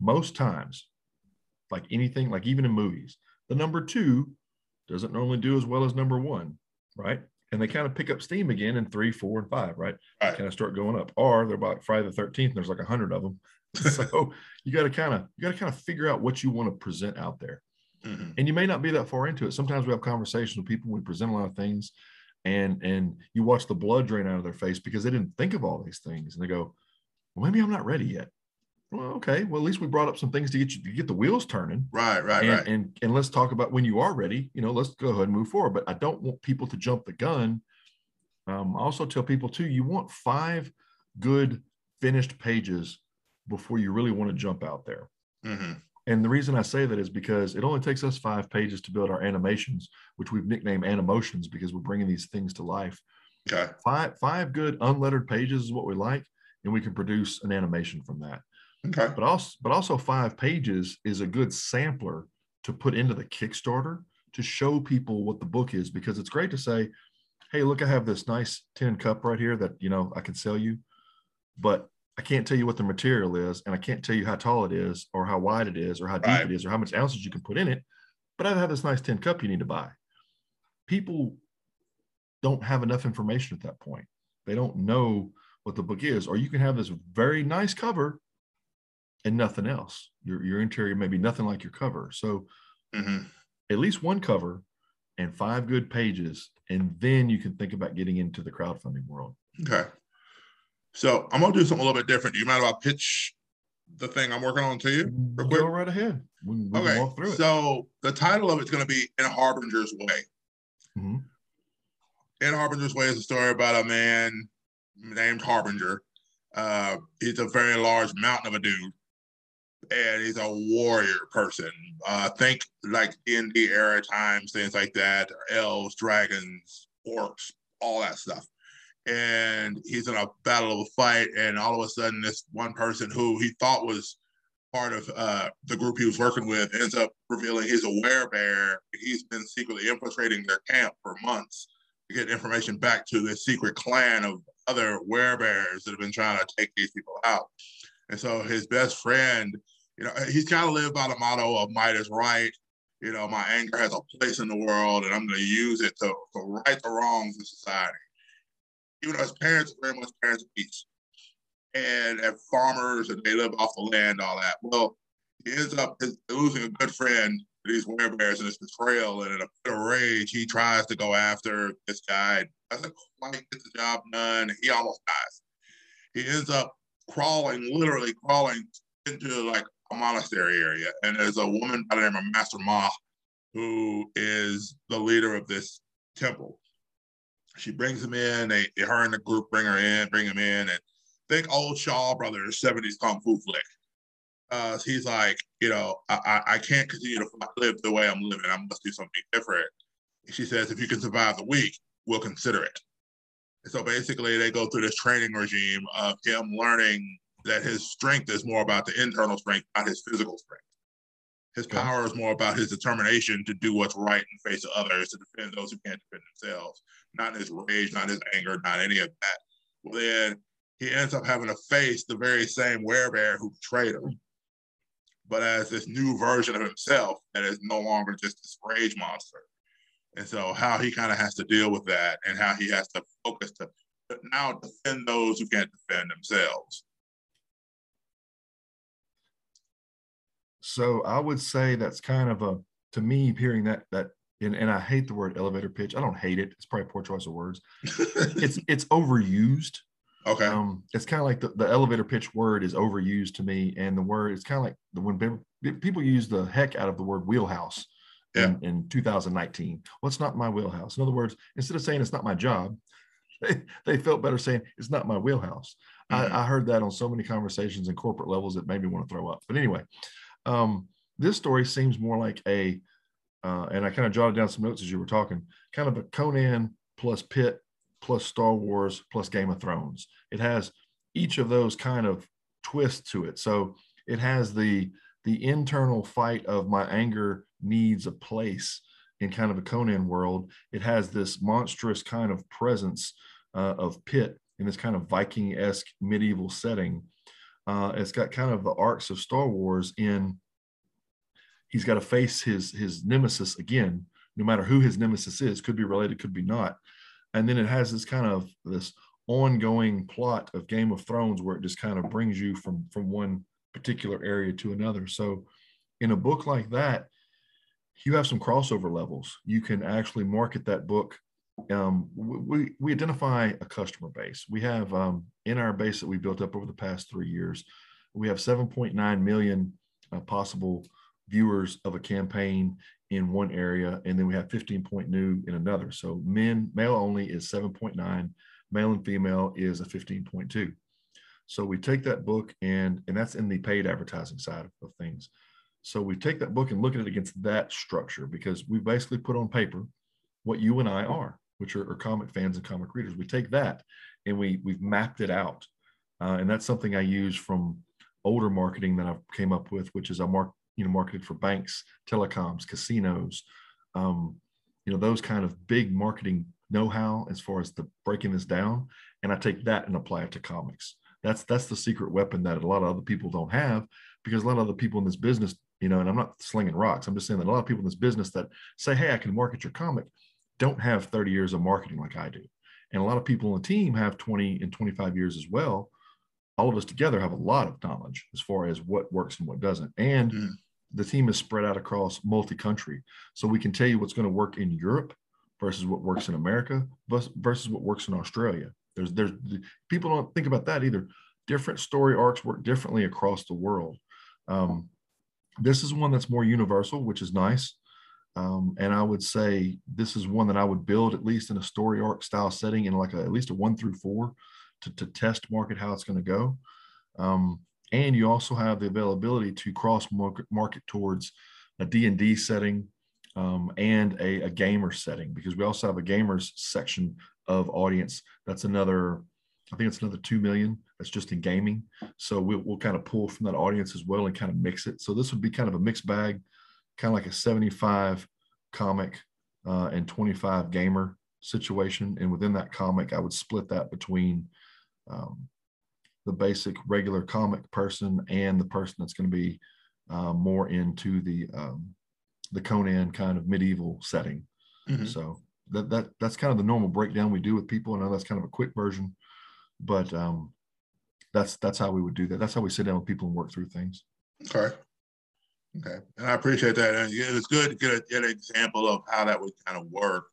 B: most times like anything like even in movies the number two doesn't normally do as well as number one right? And they kind of pick up steam again in three, four, and five, right? right. Kind of start going up. Or they're about Friday the 13th, and there's like a hundred of them. so you got to kind of you got to kind of figure out what you want to present out there. Mm-hmm. And you may not be that far into it. Sometimes we have conversations with people, we present a lot of things, and and you watch the blood drain out of their face because they didn't think of all these things. And they go, Well, maybe I'm not ready yet. Well, okay. Well, at least we brought up some things to get you to get the wheels turning.
A: Right, right,
B: and,
A: right.
B: And and let's talk about when you are ready. You know, let's go ahead and move forward. But I don't want people to jump the gun. Um, I also tell people too, you want five good finished pages before you really want to jump out there. Mm-hmm. And the reason I say that is because it only takes us five pages to build our animations, which we've nicknamed Animotions because we're bringing these things to life.
A: Okay.
B: Five five good unlettered pages is what we like, and we can produce an animation from that.
A: Okay.
B: But also, but also five pages is a good sampler to put into the Kickstarter to show people what the book is because it's great to say, "Hey, look, I have this nice tin cup right here that you know I can sell you," but I can't tell you what the material is, and I can't tell you how tall it is, or how wide it is, or how deep right. it is, or how much ounces you can put in it. But I have this nice tin cup you need to buy. People don't have enough information at that point. They don't know what the book is, or you can have this very nice cover and nothing else. Your your interior may be nothing like your cover. So mm-hmm. at least one cover and five good pages, and then you can think about getting into the crowdfunding world.
A: Okay. So I'm gonna do something a little bit different. Do you mind if I pitch the thing I'm working on to you?
B: Real quick? Go right ahead. We, we
A: okay. walk through it. So the title of it's gonna be In Harbinger's Way. Mm-hmm. In Harbinger's Way is a story about a man named Harbinger. Uh, he's a very large mountain of a dude, and he's a warrior person. Uh, think like in the era times, things like that, elves, dragons, orcs, all that stuff and he's in a battle of a fight, and all of a sudden, this one person who he thought was part of uh, the group he was working with ends up revealing he's a werebear. He's been secretly infiltrating their camp for months to get information back to this secret clan of other werebears that have been trying to take these people out. And so his best friend, you know, he's kind of lived by the motto of might is right. You know, my anger has a place in the world, and I'm going to use it to, to right the wrongs in society even though his parents are very much parents of peace and at farmers and they live off the land, all that. Well, he ends up losing a good friend to these werebears and this betrayal. And in a bit of rage, he tries to go after this guy. Doesn't quite get the job done. He almost dies. He ends up crawling, literally crawling into like a monastery area. And there's a woman by the name of Master Ma who is the leader of this temple. She brings him in. They, her and the group bring her in, bring him in, and think old Shaw Brothers '70s kung fu flick. Uh, he's like, you know, I, I can't continue to live the way I'm living. I must do something different. She says, if you can survive the week, we'll consider it. So basically, they go through this training regime of him learning that his strength is more about the internal strength, not his physical strength. His power is more about his determination to do what's right in the face of others, to defend those who can't defend themselves not his rage, not his anger, not any of that. Well, then he ends up having to face the very same werebear who betrayed him, but as this new version of himself that is no longer just this rage monster. And so, how he kind of has to deal with that and how he has to focus to now defend those who can't defend themselves.
B: So, I would say that's kind of a, to me, hearing that, that and, and I hate the word elevator pitch. I don't hate it. It's probably poor choice of words. it's it's overused.
A: Okay.
B: Um, it's kind of like the, the elevator pitch word is overused to me, and the word it's kind of like the when people use the heck out of the word wheelhouse yeah. in, in 2019. Well, it's not my wheelhouse. In other words, instead of saying it's not my job, they, they felt better saying it's not my wheelhouse. Mm-hmm. I, I, heard that on so many conversations and corporate levels that made me want to throw up. But anyway, um, this story seems more like a uh, and I kind of jotted down some notes as you were talking, kind of a Conan plus Pitt plus Star Wars plus Game of Thrones. It has each of those kind of twists to it. So it has the the internal fight of my anger needs a place in kind of a Conan world. It has this monstrous kind of presence uh, of Pitt in this kind of Viking-esque medieval setting. Uh, it's got kind of the arcs of Star Wars in he's got to face his his nemesis again no matter who his nemesis is could be related could be not and then it has this kind of this ongoing plot of game of thrones where it just kind of brings you from from one particular area to another so in a book like that you have some crossover levels. You can actually market that book. Um, we, we identify a customer base. We have um, in our base that we built up over the past three years, we have 7.9 million uh, possible viewers of a campaign in one area, and then we have 15 point new in another. So men, male only is 7.9, male and female is a 15.2. So we take that book and and that's in the paid advertising side of, things. So we take that book and look at it against that structure because we basically put on paper what you and I are, which are, are comic fans and comic readers. We take that and we we've mapped it out, uh, and that's something I use from older marketing that I came up with, which is I mark you know marketed for banks, telecoms, casinos, um, you know those kind of big marketing know-how as far as the breaking this down, and I take that and apply it to comics. That's that's the secret weapon that a lot of other people don't have because a lot of other people in this business, you know, and I'm not slinging rocks. I'm just saying that a lot of people in this business that say, "Hey, I can market your comic," don't have 30 years of marketing like I do, and a lot of people on the team have 20 and 25 years as well. All of us together have a lot of knowledge as far as what works and what doesn't, and mm. the team is spread out across multi-country. So we can tell you what's going to work in europe versus what works in america versus what works in australia there's there's people don't think about that either. Different story arcs work differently across the world. Um, this is one that's more universal which is nice. Um, and i would say this is one that i would build at least in a story arc style setting in like a, at least a one through four to, to test market how it's going to go. Um, and you also have the availability to cross market, market towards a D&D setting um, and a, a, gamer setting because we also have a gamers section of audience that's another i think it's another 2 million that's just in gaming so we'll, we'll kind of pull from that audience as well and kind of mix it so this would be kind of a mixed bag kind of like a 75 comic uh, and 25 gamer situation and within that comic i would split that between um, the basic regular comic person and the person that's going to be uh, more into the um, the Conan kind of medieval setting. Mm-hmm. So that that that's kind of the normal breakdown we do with people. I know that's kind of a quick version, but um, that's that's how we would do that. That's how we sit down with people and work through things.
A: Okay. Okay, and I appreciate that. And it's good to get, a, get an example of how that would kind of work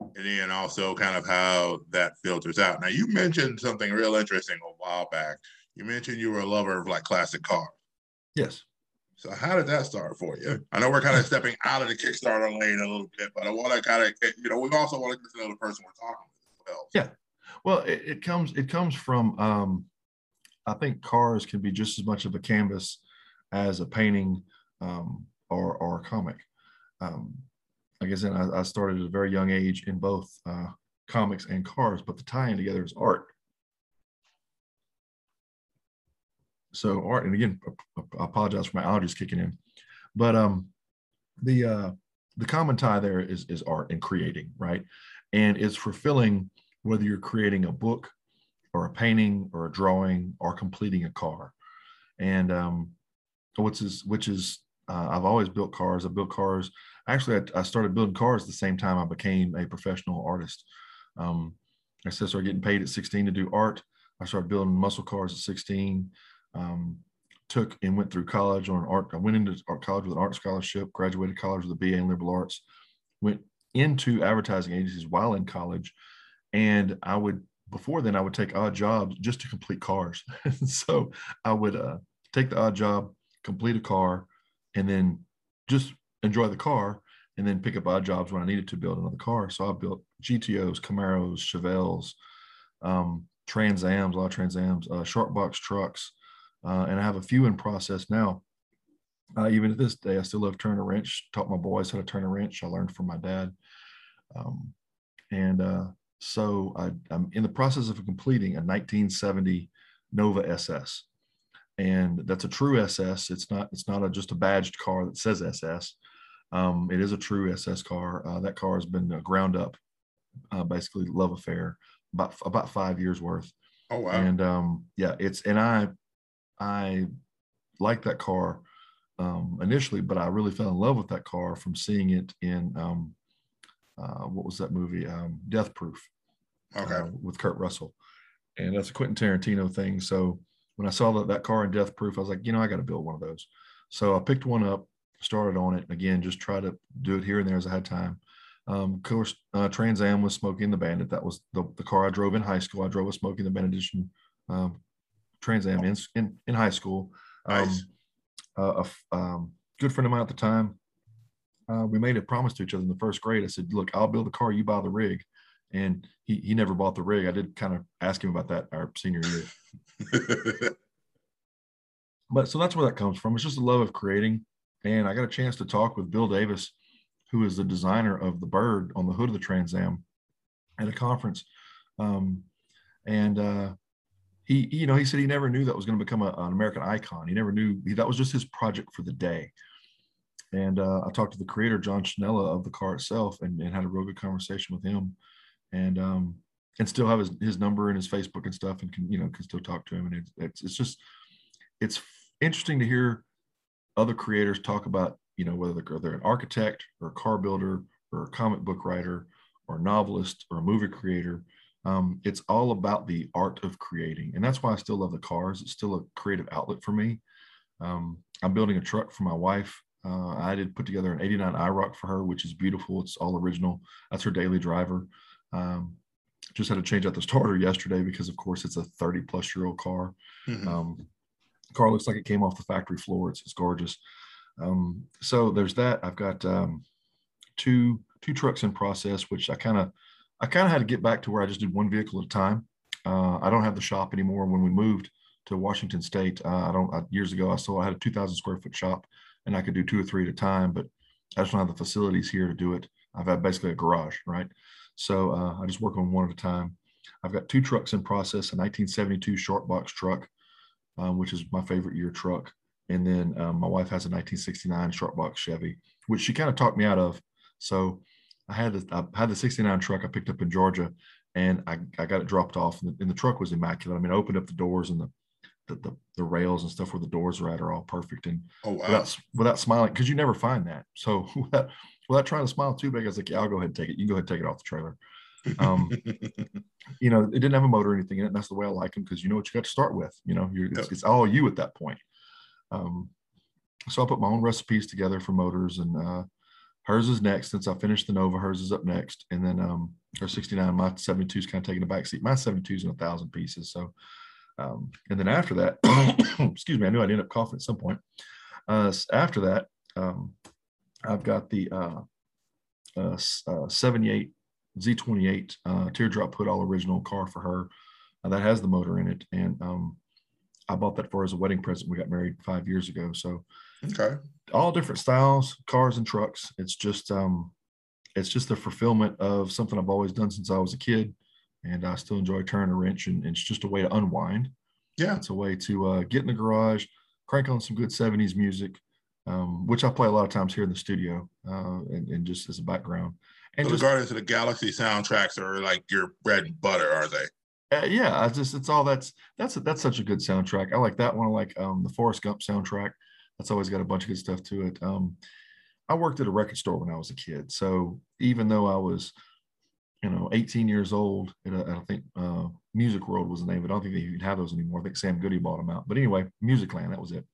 A: and then also kind of how that filters out. Now, you mentioned something real interesting a while back. You mentioned you were a lover of like classic cars.
B: Yes.
A: So how did that start for you? I know we're kind of stepping out of the Kickstarter lane a little bit, but I want to kind of, you know, we also want to get to know the person we're talking with as well.
B: Yeah. Well, it, it comes it comes from um, I think cars can be just as much of a canvas as a painting um, or or a comic. Um, like I said, I, I, started at a very young age in both uh, comics and cars, but the tying together is art. So art, and again, I apologize for my allergies kicking in, but um, the uh, the common tie there is is art and creating, right? And it's fulfilling whether you're creating a book or a painting or a drawing or completing a car. And um, what's is which is uh, I've always built cars. I built cars actually, I, I, started building cars the same time I became a professional artist. Um, I started getting paid at 16 to do art. I started building muscle cars at 16. Um, took and went through college on art. I went into art college with an art scholarship, graduated college with a BA in liberal arts, went into advertising agencies while in college. And I would, before then, I would take odd jobs just to complete cars. so I would uh, take the odd job, complete a car, and then just enjoy the car and then pick up odd jobs when I needed to build another car. So I built GTOs, Camaros, Chevelles, um, Trans Ams, a lot of Trans Ams, uh, box trucks, uh, and I have a few in process now. Uh, even to this day, I still love turning a wrench. Taught my boys how to turn a wrench. I learned from my dad, um, and uh, so I, I'm in the process of completing a 1970 Nova SS, and that's a true SS. It's not. It's not a, just a badged car that says SS. Um, it is a true SS car. Uh, that car has been uh, ground up, uh, basically love affair, about about five years worth.
A: Oh wow!
B: And um, yeah, it's and I I liked that car um, initially, but I really fell in love with that car from seeing it in um, uh, what was that movie? Um, Death Proof.
A: Okay. Uh,
B: with Kurt Russell, and that's a Quentin Tarantino thing. So when I saw that that car in Death Proof, I was like, you know, I got to build one of those. So I picked one up started on it again. Just try to do it here and there as I had time. Um, of course, uh, Trans Am was Smokey and the Bandit. That was the, the car I drove in high school. I drove a Smokey and the Bandit edition um, Trans Am in, in, in high school. Um,
A: Nice.
B: uh, a um, good friend of mine at the time, uh, we made a promise to each other in the first grade. I said, "Look, I'll build the car, you buy the rig." And he he never bought the rig. I did kind of ask him about that our senior year. But so that's where that comes from. It's just a love of creating. And I got a chance to talk with Bill Davis, who is the designer of the bird on the hood of the Trans Am at a conference. Um, and uh, he, you know, he said he never knew that was going to become a, an American icon. He never knew he, that was just his project for the day. And uh, I talked to the creator, John Schinella, of the car itself, and, and had a real good conversation with him. And um, and still have his, his number and his Facebook and stuff, and can you know can still talk to him. And it's it's, it's just it's interesting to hear other creators talk about you know whether they're, they're an architect or a car builder or a comic book writer or a novelist or a movie creator um, it's all about the art of creating and that's why i still love the cars it's still a creative outlet for me um, i'm building a truck for my wife uh, i did put together an 89 iroc for her which is beautiful it's all original that's her daily driver um, just had to change out the starter yesterday because of course it's a 30 plus year old car
A: Mhm.
B: um, car looks like it came off the factory floor. It's, it's gorgeous. Um, so there's that. I've got um, two two trucks in process, which I kind of I kind of had to get back to where I just did one vehicle at a time. Uh, I don't have the shop anymore. When we moved to Washington State, uh, I don't I, years ago. I saw I had a 2,000 square foot shop, and I could do two or three at a time. But I just don't have the facilities here to do it. I've had basically a garage, right? So uh, I just work on one at a time. I've got two trucks in process: a 1972 short box truck um, which is my favorite year truck. And then um, my wife has a 1969 short box Chevy, which she kind of talked me out of. So I had the, I had the 69 truck I picked up in Georgia and I, I got it dropped off and the, and the truck was immaculate. I mean, I opened up the doors and the, the, the, the rails and stuff where the doors are at are all perfect. And
A: oh wow.
B: without, without smiling, because you never find that. So without, without trying to smile too big, I was like, yeah, I'll go ahead and take it. You can go ahead and take it off the trailer. Um, you know, it didn't have a motor or anything in it. And that's the way I like them because you know what you got to start with. You know, you're, it's,
A: Yep.
B: it's all you at that point. Um, so I put my own recipes together for motors, and uh, hers is next. Since I finished the Nova, hers is up next, and then um, her 69, my 72 is kind of taking a back seat. My 72 is in a thousand pieces. So, um, and then after that, excuse me, I knew I'd end up coughing at some point. Uh, after that, um, I've got the uh, uh, uh, 78 Z28 uh, teardrop hood all original car for her uh, that has the motor in it, and um, I bought that for her as a wedding present. We got married five years ago, so
A: okay.
B: all different styles, cars and trucks. It's just um, it's just the fulfillment of something I've always done since I was a kid, and I still enjoy turning a wrench, and, and it's just a way to unwind.
A: Yeah.
B: It's a way to uh, get in the garage, crank on some good 70s music, um, which I play a lot of times here in the studio uh, and, and just as a background. And
A: So
B: just,
A: the Guardians of the Galaxy soundtracks are like your bread and butter, are they?
B: uh, yeah, I just, it's all that's, that's, that's such a good soundtrack. I like that one. I like um, the Forrest Gump soundtrack. That's always got a bunch of good stuff to it. Um, I worked at a record store when I was a kid. So even though I was, you know, 18 years old, at a, I don't think uh, Music World was the name it. I don't think they even have those anymore. I think Sam Goody bought them out. But anyway, Musicland, that was it.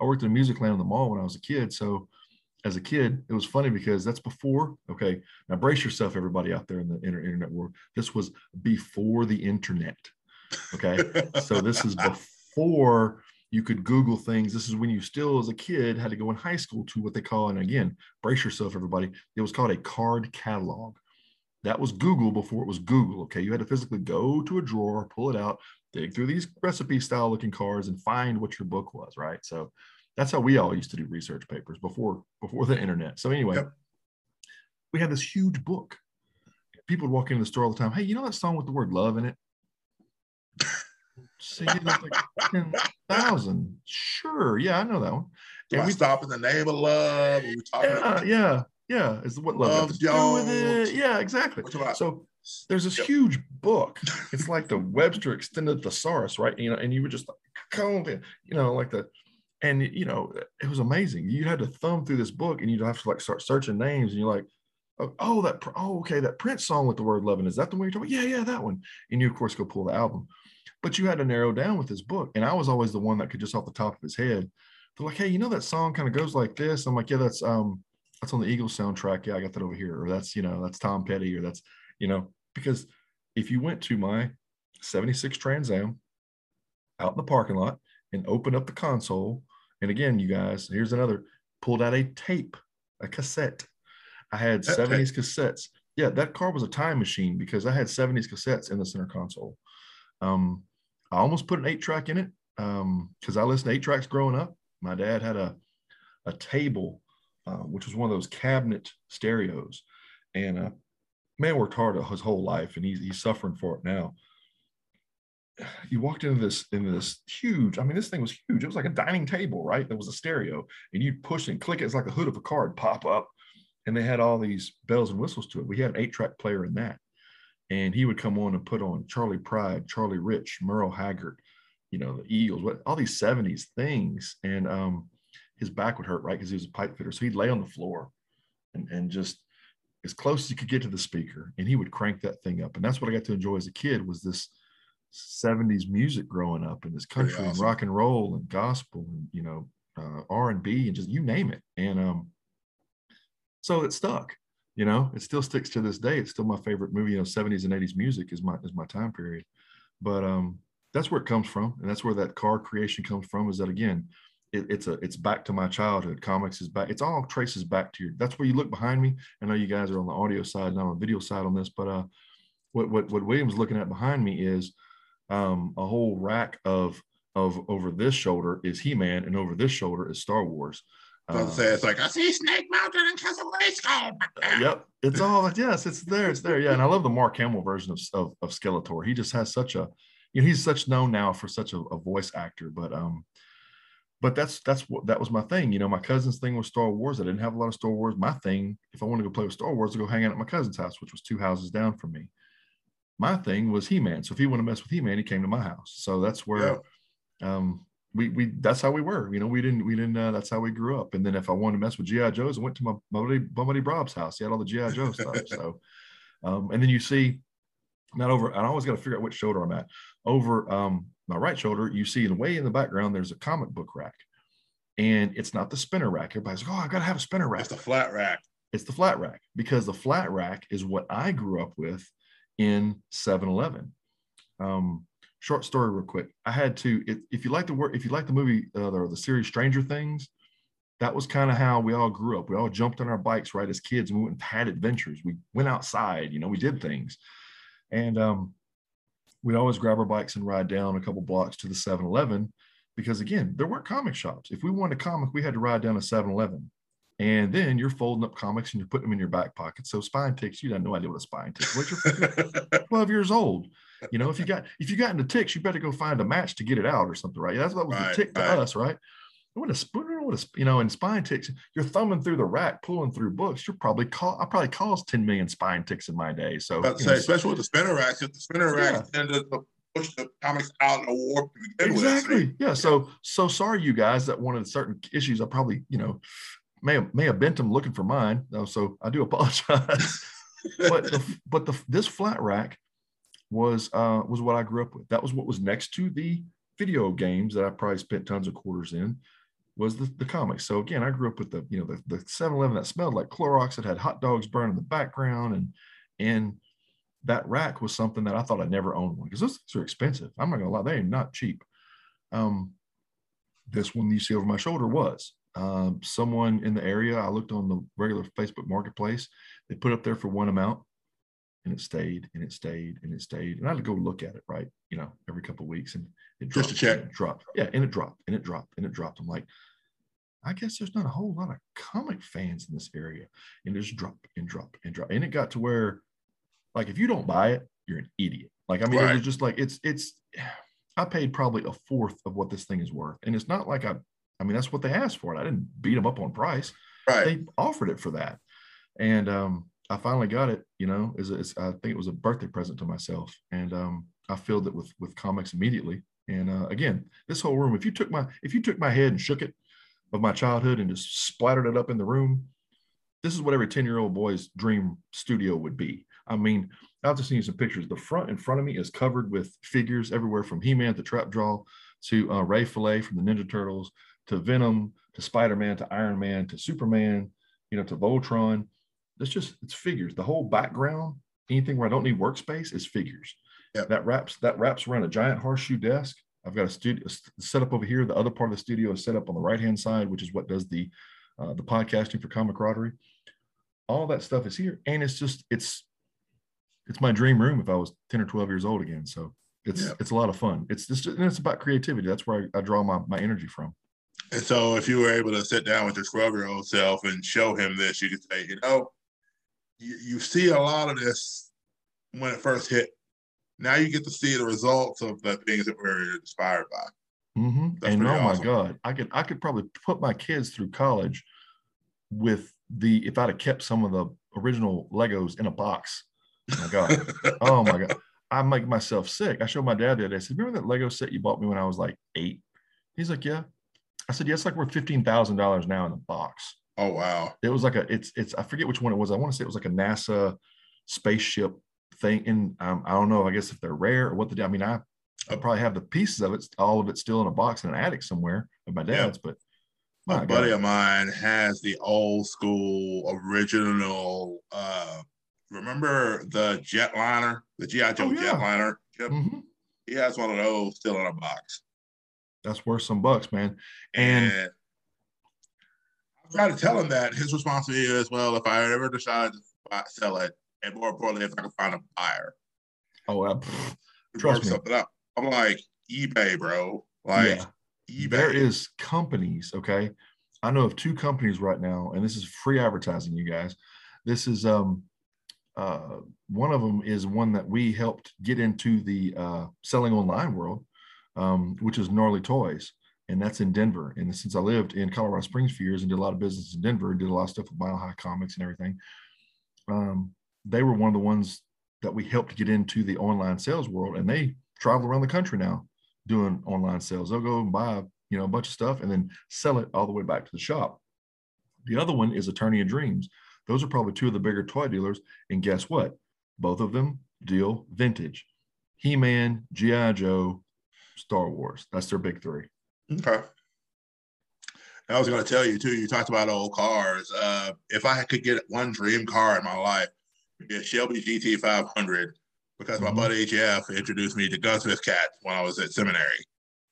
B: I worked at a Musicland in the mall when I was a kid. So as a kid, it was funny because that's before. Okay, now brace yourself, everybody out there in the inter- internet world. This was before the internet. Okay, so this is before you could Google things. This is when you still, as a kid, had to go in high school to what they call, and again, brace yourself, everybody. It was called a card catalog. That was Google before it was Google. Okay, you had to physically go to a drawer, pull it out, dig through these recipe style looking cards, and find what your book was. Right. So that's how we all used to do research papers before before the internet. So anyway,
A: Yep.
B: we had this huge book. People would walk into the store all the time. Hey, you know that song with the word love in it? See, that's like ten thousand. Sure, yeah, I know that one.
A: Do
B: And
A: I
B: we
A: stop in the name of love? We talking
B: yeah,
A: about
B: yeah, yeah. Is what love got
A: Love
B: to do with it? Yeah, exactly. So there's this
A: Yep.
B: huge book. It's like the Webster extended thesaurus, right? You know, and you would just come, you know, like the, and you know, it was amazing. You had to thumb through this book, and you'd have to like start searching names, and you're like, oh, oh, that, oh, okay, that Prince song with the word loving is that the one you're talking? About? Yeah, yeah, that one. And you of course go pull the album, but you had to narrow down with his book, and I was always the one that could just off the top of his head they're like, hey, you know that song kind of goes like this. I'm like, yeah, that's um that's on the Eagles soundtrack. Yeah, I got that over here. Or that's, you know, that's Tom Petty, or that's, you know, because if you went to my 76 Trans Am out in the parking lot and opened up the console, and again, you guys, here's another pulled out a tape, a cassette. I had that 70s tape. cassettes. Yeah, that car was a time machine because I had 70s cassettes in the center console. Um, I almost put an eight track in it Um, because um, I listened to eight tracks growing up. My dad had a a table, uh, which was one of those cabinet stereos, and uh, man worked hard his whole life, and he's he's suffering for it now. You walked into this into this huge. I mean, this thing was huge. It was like a dining table, right? There was a stereo, and you'd push and click it. It's like the hood of a car would pop up, and they had all these bells and whistles to it. We had an eight track player in that, and he would come on and put on Charlie Pride, Charlie Rich, Merle Haggard, you know, the Eagles, what all these 70s things. And um, his back would hurt, right? Because he was a pipe fitter. So he'd lay on the floor and, and just as close as he could get to the speaker, and he would crank that thing up. And that's what I got to enjoy as a kid was this 70s music growing up and this country awesome. and rock and roll and gospel and you know uh, R&B and just you name it. And um, so it stuck you know it still sticks to this day. It's still my favorite movie you know 70s and 80s music is my is my time period. But um that's where it comes from and that's where that car creation comes from is that again it, it's a it's back to my childhood. Comics is back it's all traces back to your that's where you look behind me. I know you guys are on the audio side not on the video side on this but uh what what, what william's looking at behind me is um a whole rack of of over this shoulder is he-man and over this shoulder is star wars
A: uh, say it's like I see Snake Mountain and Castle Grayskull.
B: Yep, it's all yes, it's there, it's there. Yeah, and I love the Mark Hamill version of, of, of Skeletor. He just has such a, you know, he's such known now for such a, a, voice actor. But um, but that's that's what that was my thing. You know, my cousin's thing was Star Wars. I didn't have a lot of Star Wars. My thing, if I wanted to go play with Star Wars, to go hang out at my cousin's house, which was two houses down from me. My thing was He Man. So if he wanted to mess with He Man, he came to my house. So that's where. Yeah. Um, we we that's how we were. You know, we didn't we didn't uh, that's how we grew up. And then if I wanted to mess with GI Joes, I went to my my buddy, my buddy house. He had all the GI Joe stuff. So, um, and then you see, not over. I always got to figure out which shoulder I'm at. Over um, my right shoulder, you see, in way in the background, there's a comic book rack, and it's not the spinner rack. Everybody's like, oh, I got to have a spinner rack.
A: It's the flat rack.
B: It's the flat rack because the flat rack is what I grew up with in 7-Eleven. Um, short story real quick. I had to, if, if you like the work, if you like the movie uh, or the series Stranger Things, that was kind of how we all grew up. We all jumped on our bikes, right, as kids, and we went and had adventures. We went outside, you know, we did things. And um, we'd always grab our bikes and ride down a couple blocks to the 7 Eleven because, again, there weren't comic shops. If we wanted a comic, we had to ride down a 7 Eleven. And then you're folding up comics and you're putting them in your back pocket. So spine ticks, you had no idea what a spine tick. What you're 12 years old. You know, if you got if you got into ticks, you better go find a match to get it out or something, right? That's what was right, the tick to us, right? What a spoon, what a you know, in spine ticks, you're thumbing through the rack, pulling through books. You're probably call I probably caused 10 million spine ticks in my day. So
A: say, know, especially with the spinner racks, if the spinner racks yeah. tend to push the comics out in a warp
B: exactly. With, yeah. So so sorry, you guys, that one of the certain issues I probably, you know, may have may have bent them looking for mine. So I do apologize. but the, but the this flat rack was uh, was what I grew up with. That was what was next to the video games that I probably spent tons of quarters in was the, the comics. So again, I grew up with the, you know, the, the 7-Eleven that smelled like Clorox that had hot dogs burning in the background. And, and that rack was something that I thought I'd never own one because those things are expensive. I'm not gonna lie, they are not cheap. Um, this one you see over my shoulder was. Um, someone in the area, I looked on the regular Facebook marketplace, they put up there for one amount and it stayed and it stayed and it stayed. And I had to go look at it, right? You know, every couple of weeks and it dropped.
A: Just to check.
B: it dropped. Yeah. And it dropped and it dropped and it dropped. I'm like, I guess there's not a whole lot of comic fans in this area. And it just dropped and dropped and dropped. And it got to where, like, if you don't buy it, you're an idiot. Like, I mean, right. it was just like, it's, it's, I paid probably a fourth of what this thing is worth. And it's not like I, I mean, that's what they asked for it. I didn't beat them up on price.
A: Right.
B: They offered it for that. And, um, I finally got it. You know, is I think it was a birthday present to myself, and um, I filled it with with comics immediately. And uh, again, this whole room, if you took my if you took my head and shook it of my childhood and just splattered it up in the room, this is what every ten year old boy's dream studio would be. I mean, I've just seen some pictures. The front in front of me is covered with figures everywhere from He Man to Trap Jaw to uh, Ray Fillet from the Ninja Turtles to Venom to Spider Man to Iron Man to Superman, you know, to Voltron. It's just it's figures. The whole background, anything where I don't need workspace is figures.
A: Yep.
B: That wraps that wraps around a giant horseshoe desk. I've got a studio set up over here. The other part of the studio is set up on the right hand side, which is what does the uh, the podcasting for Comic Camaraderie. All that stuff is here, and it's just it's it's my dream room if I was ten or twelve years old again. So it's
A: Yep.
B: it's a lot of fun. It's just and it's about creativity. That's where I, I draw my my energy from.
A: And so if you were able to sit down with your 12 year old self and show him this, you could say, you know, you, you see a lot of this when it first hit. Now you get to see the results of the things that we're inspired by.
B: hmm
A: That's
B: And oh
A: pretty
B: my. God, I could I could probably put my kids through college with the if I'd have kept some of the original Legos in a box. Oh my God. oh my God. I make myself sick. I showed my dad the other day. I said, Remember that Lego set you bought me when I was like eight? He's like, Yeah. I said, Yeah, it's like worth fifteen thousand dollars now in the box.
A: Oh, wow.
B: It was like a it's it's I forget which one it was. I want to say it was like a NASA spaceship thing. And um, I don't know, I guess if they're rare or what the I mean, I I probably have the pieces of it, all of it still in a box in an attic somewhere of my
A: Yeah.
B: dad's, but
A: A
B: my
A: buddy
B: God.
A: of mine has the old school original. Uh, remember the jetliner, the GI Joe
B: Oh, yeah.
A: jetliner? Yep.
B: Mhm.
A: He has one of those still in a box.
B: that's worth some bucks, man. And
A: And Tried to tell him that his responsibility is well, if I ever decide to buy, sell it, and more importantly, if I can find a buyer,
B: oh,
A: well,
B: Trust me.
A: something up. I'm like eBay, bro. Like
B: yeah.
A: eBay.
B: there is companies okay i know of two companies right now and this is free advertising you guys this is um uh one of them is one that we helped get into the uh selling online world um which is gnarly toys and that's in denver and since i lived in colorado springs for years and did a lot of business in denver did a lot of stuff with mile high comics and everything um they were one of the ones that we helped get into the online sales world and they travel around the country now doing online sales. They'll go and buy, you know, a bunch of stuff and then sell it all the way back to the shop. The other one is Attorney of Dreams. Those are probably two of the bigger toy dealers. And guess what? Both of them deal vintage. He-Man, G.I. Joe, Star Wars. That's their big three.
A: Okay. I was going to tell you too. You talked about old cars. Uh, if I could get one dream car in my life, a Shelby GT 500 because my
B: Mhm.
A: buddy Jeff introduced me to Gunsmith Cats when I was at seminary.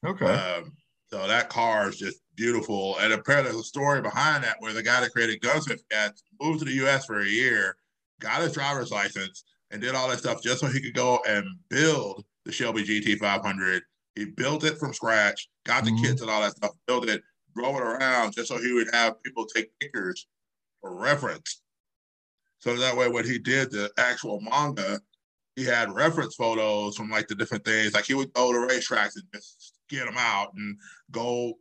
B: Okay.
A: Um, so that car is just beautiful. And apparently, there's a story behind that where the guy that created Gunsmith Cats moved to the U.S. for a year, got his driver's license, and did all that stuff just so he could go and build the Shelby GT 500. He built it from scratch, got the
B: Mhm.
A: kits and all that stuff, built it, drove it around just so he would have people take pictures for reference. So that way, when he did the actual manga, he had reference photos from like the different things. Like he would go to racetracks and just get them out and go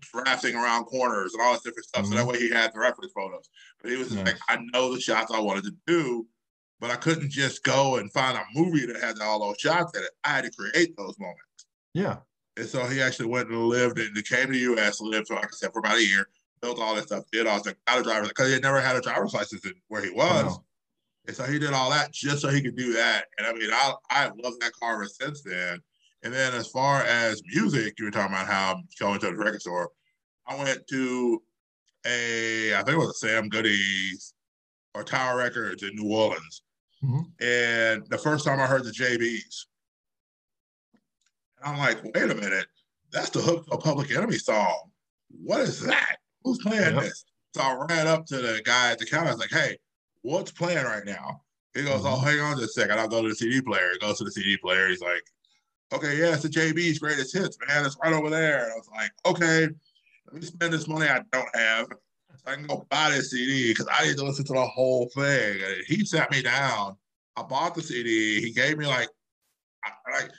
A: drafting around corners and all this different stuff. So that way he had the reference photos. But he was
B: Nice.
A: like, I know the shots I wanted to do, but I couldn't just go and find a movie that had all those shots in it. I had to create those moments.
B: Yeah.
A: And so he actually went and lived and came to the US, lived, like I said, for about a year, built all that stuff, did all that, got a driver's because he had never had a driver's license in where he was.
B: Wow.
A: And so he did all that just so he could do that. And I mean, I I love that car ever since then. And then as far as music, you were talking about how I'm going to the record store. I went to a, I think it was a Sam Goody's or Tower Records in New Orleans.
B: Mhm.
A: And the first time I heard the JBs, and I'm like, wait a minute, that's the hook to a Public Enemy song. What is that? Who's playing
B: Yep.
A: this? So I ran up to the guy at the counter. I was like, hey, what's playing right now? He goes, oh,
B: Mhm.
A: hang on just a second. I'll go to the CD player. He goes to the CD player. He's like, okay, yeah, it's the JB's greatest hits, man. It's right over there. And I was like, okay, let me spend this money I don't have so I can go buy this CD because I need to listen to the whole thing. And he sat me down. I bought the CD. He gave me like, like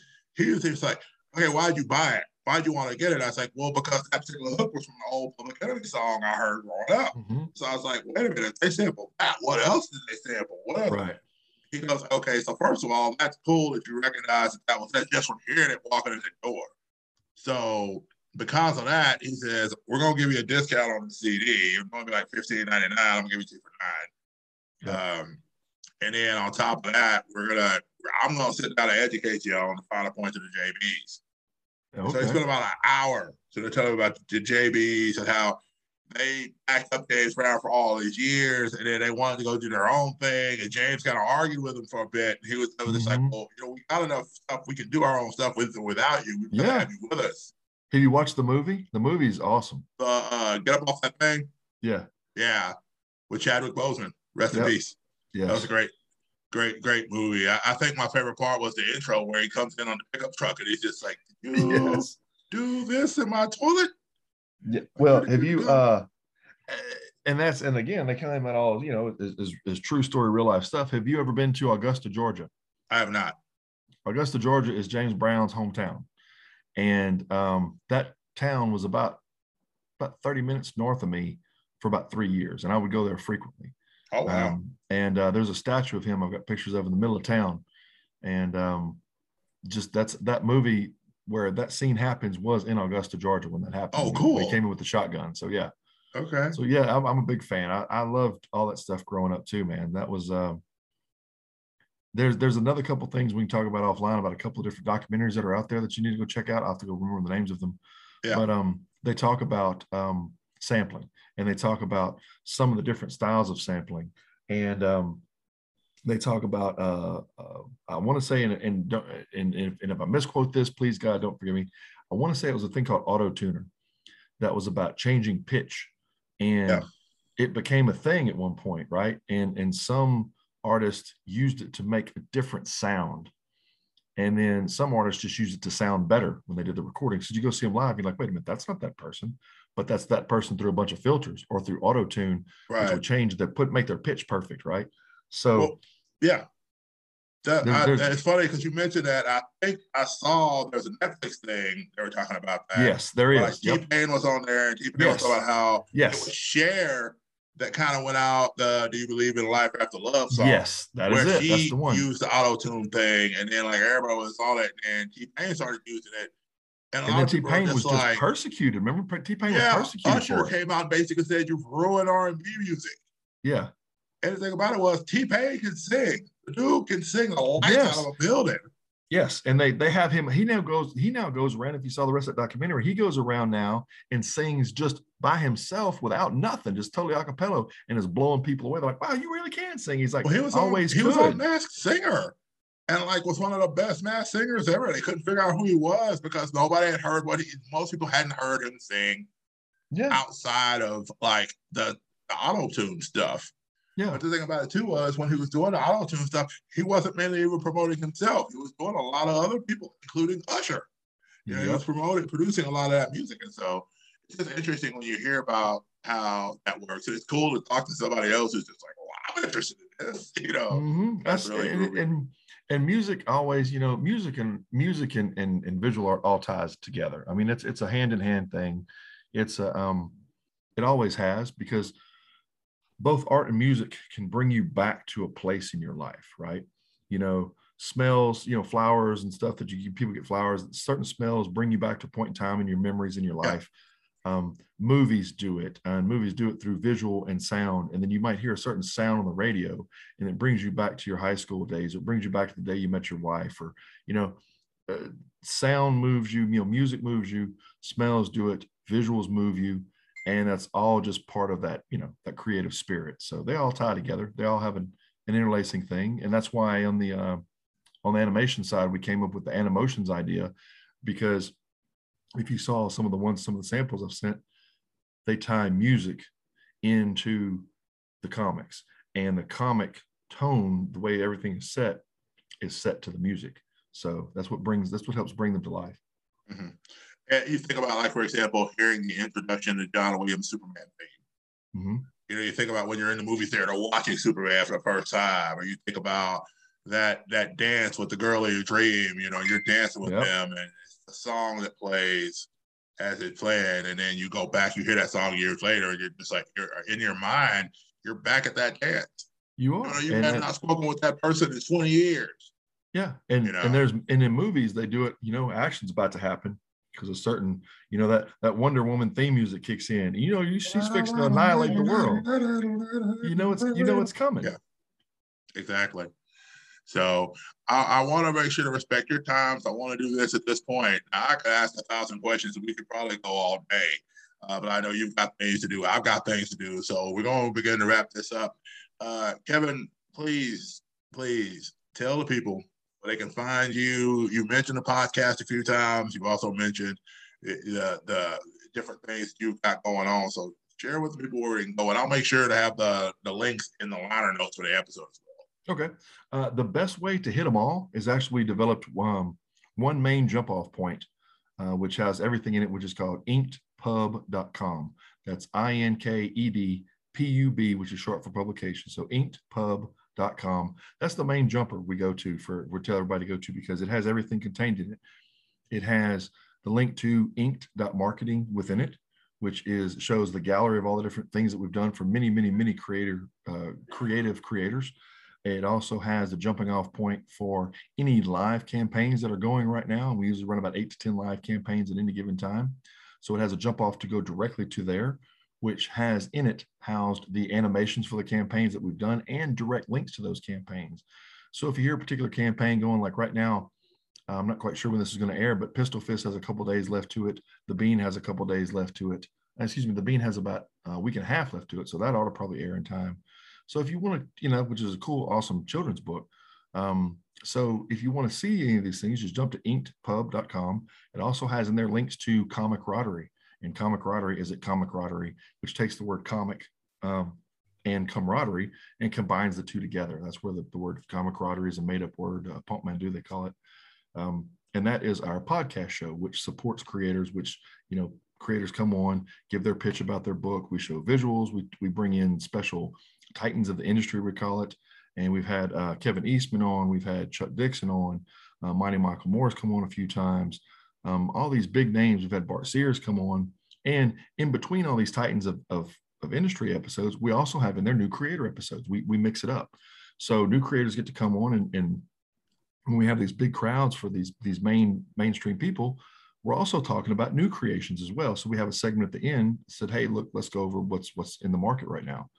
A: he was just like, okay, why'd you buy it? Why'd you want to get it? I was like, well, because that particular hook was from an old Public Enemy song I heard growing up.
B: Mhm.
A: So I was like, wait a minute, they sampled that. What else did they sample? Whatever.
B: Right.
A: He goes, okay, so first of all, that's cool that you recognize that that was that just from hearing it walking in the door. So because of that, he says, we're gonna give you a discount on the CD. It's gonna be like fifteen ninety nine. I'm gonna give it to you for nine. Um, and then on top of that, we're gonna I'm gonna sit down and educate you on the final points of the JBs. Okay. So they spent about an hour. So they're telling about the JBs and how they backed up James Brown for all these years, and then they wanted to go do their own thing. And James kind of argued with him for a bit. And he was, mm-hmm. just like, "Well, you know, we got enough stuff. We can do our own stuff with without you. We yeah. have you with us."
B: Have you watched the movie? The movie's awesome.
A: The uh, Get Up Off That Thing.
B: Yeah.
A: Yeah, with Chadwick Boseman. Rest yep. in peace. Yeah, that was great, great, great movie. I, I, think my favorite part was the intro where he comes in on the pickup truck and he's just like, yes. do this in my toilet."
B: Yeah. Well, have you? uh And that's and again, they claim that all you know is, is, is true story, real life stuff. Have you ever been to Augusta, Georgia?
A: I have not.
B: Augusta, Georgia is James Brown's hometown, and um, that town was about about 30 minutes north of me for about three years, and I would go there frequently.
A: Oh wow! Um,
B: and uh, there's a statue of him. I've got pictures of in the middle of town, and um, just that's that movie where that scene happens was in Augusta, Georgia when that happened.
A: Oh, cool.
B: They came in with the shotgun. So yeah.
A: Okay.
B: So yeah, I'm, I'm a big fan. I, I loved all that stuff growing up too, man. That was uh, there's there's another couple things we can talk about offline about a couple of different documentaries that are out there that you need to go check out. I have to go remember the names of them. Yeah. But um they talk about um sampling and they talk about some of the different styles of sampling. And um they talk about uh, uh I want to say and and, and and if I misquote this, please God don't forgive me. I want to say it was a thing called auto tuner that was about changing pitch, and yeah. it became a thing at one point, right? And and some artists used it to make a different sound. And then some artists just used it to sound better when they did the recording. So you go see them live, you're like, wait a minute, that's not that person, but that's that person through a bunch of filters or through auto tune, right. which would change their put make their pitch perfect, right? So, well,
A: yeah, that, I, it's funny because you mentioned that. I think I saw there's a Netflix thing they were talking about that.
B: Yes, there is.
A: Like yep. T Pain was on there, and T Pain yes. was about how
B: yes,
A: it was Cher that kind of went out the "Do You Believe in Life After Love" song.
B: Yes, that is it. That's the one.
A: Used the auto tune thing, and then like everybody was all that, and T Pain started using it.
B: And, and then T Pain was like, just persecuted. Remember, T Pain
A: yeah,
B: was persecuted.
A: Usher came out and basically said, "You've ruined R and B music."
B: Yeah.
A: And the thing about it was T Pain can sing. The dude can sing all the lights yes. out of a building.
B: Yes, and they they have him. He now goes. He now goes around. If you saw the rest of that documentary, he goes around now and sings just by himself without nothing, just totally a cappella, and is blowing people away. They're like, "Wow, you really can sing." He's like, well, he was always
A: on, he was a masked singer, and like was one of the best mass singers ever. They couldn't figure out who he was because nobody had heard what he. Most people hadn't heard him sing.
B: Yeah.
A: Outside of like the, the auto tune stuff.
B: Yeah.
A: But the thing about it too was when he was doing the auto tune stuff, he wasn't mainly even promoting himself. He was doing a lot of other people, including Usher. You know, yep. he was promoting, producing a lot of that music. And so it's just interesting when you hear about how that works. And it's cool to talk to somebody else who's just like, well, I'm interested in this, you know.
B: Mm-hmm. That's, really and, and, and music always, you know, music and music and, and, and visual art all ties together. I mean, it's it's a hand in hand thing. It's a um it always has because both art and music can bring you back to a place in your life, right? You know, smells, you know, flowers and stuff that you people get flowers, certain smells bring you back to a point in time in your memories in your life. Um, movies do it, and movies do it through visual and sound. And then you might hear a certain sound on the radio, and it brings you back to your high school days. It brings you back to the day you met your wife, or you know, uh, sound moves you. You know, music moves you. Smells do it. Visuals move you and that's all just part of that you know that creative spirit so they all tie together they all have an, an interlacing thing and that's why on the uh, on the animation side we came up with the animotions idea because if you saw some of the ones some of the samples i've sent they tie music into the comics and the comic tone the way everything is set is set to the music so that's what brings that's what helps bring them to life
A: mm-hmm you think about, like, for example, hearing the introduction to John Williams Superman theme. Mm-hmm. You know, you think about when you're in the movie theater watching Superman for the first time, or you think about that that dance with the girl in your dream. You know, you're dancing with yep. them, and the song that plays as it played, and then you go back, you hear that song years later, and you're just like, you're uh, in your mind, you're back at that dance.
B: You are.
A: You, know, you have not spoken with that person in 20 years.
B: Yeah, and you know? and there's and in movies they do it. You know, action's about to happen because a certain, you know, that that Wonder Woman theme music kicks in. You know, you, she's fixing to annihilate the world. You know, it's you know it's coming.
A: Yeah, exactly. So I, I want to make sure to respect your time. So I want to do this at this point. I could ask a thousand questions and we could probably go all day. Uh, but I know you've got things to do. I've got things to do. So we're going to begin to wrap this up. Uh, Kevin, please, please tell the people where they can find you. You mentioned the podcast a few times. You've also mentioned the, the different things you've got going on. So share with people where they can go. And I'll make sure to have the, the links in the liner notes for the episode as
B: well. Okay. Uh, the best way to hit them all is actually developed um, one main jump off point, uh, which has everything in it, which is called inkedpub.com. That's I N K E D P U B, which is short for publication. So inkedpub.com. That's the main jumper we go to for, we tell everybody to go to because it has everything contained in it. It has the link to inked.marketing within it, which is shows the gallery of all the different things that we've done for many, many, many creator, uh, creative creators. It also has a jumping off point for any live campaigns that are going right now. We usually run about eight to 10 live campaigns at any given time. So it has a jump off to go directly to there, which has in it housed the animations for the campaigns that we've done and direct links to those campaigns. So if you hear a particular campaign going like right now, I'm not quite sure when this is going to air, but Pistol Fist has a couple days left to it. The Bean has a couple days left to it. Excuse me, the Bean has about a week and a half left to it, so that ought to probably air in time. So if you want to, you know, which is a cool, awesome children's book. Um, so if you want to see any of these things, just jump to inkedpub.com. It also has in there links to Comic Camaraderie, and Comic Camaraderie is at Comic Camaraderie, which takes the word comic um, and camaraderie and combines the two together. That's where the, the word Comic Camaraderie is a made up word. Uh, portmanteau they call it. Um, and that is our podcast show, which supports creators, which, you know, creators come on, give their pitch about their book. We show visuals. We, we bring in special titans of the industry, we call it. And we've had uh, Kevin Eastman on, we've had Chuck Dixon on, uh, Mighty Michael Morris come on a few times. Um, all these big names, we've had Bart Sears come on. And in between all these titans of, of, of industry episodes, we also have in their new creator episodes. We, we mix it up. So new creators get to come on and, and when we have these big crowds for these these main mainstream people, we're also talking about new creations as well. So we have a segment at the end said, "Hey, look, let's go over what's what's in the market right now."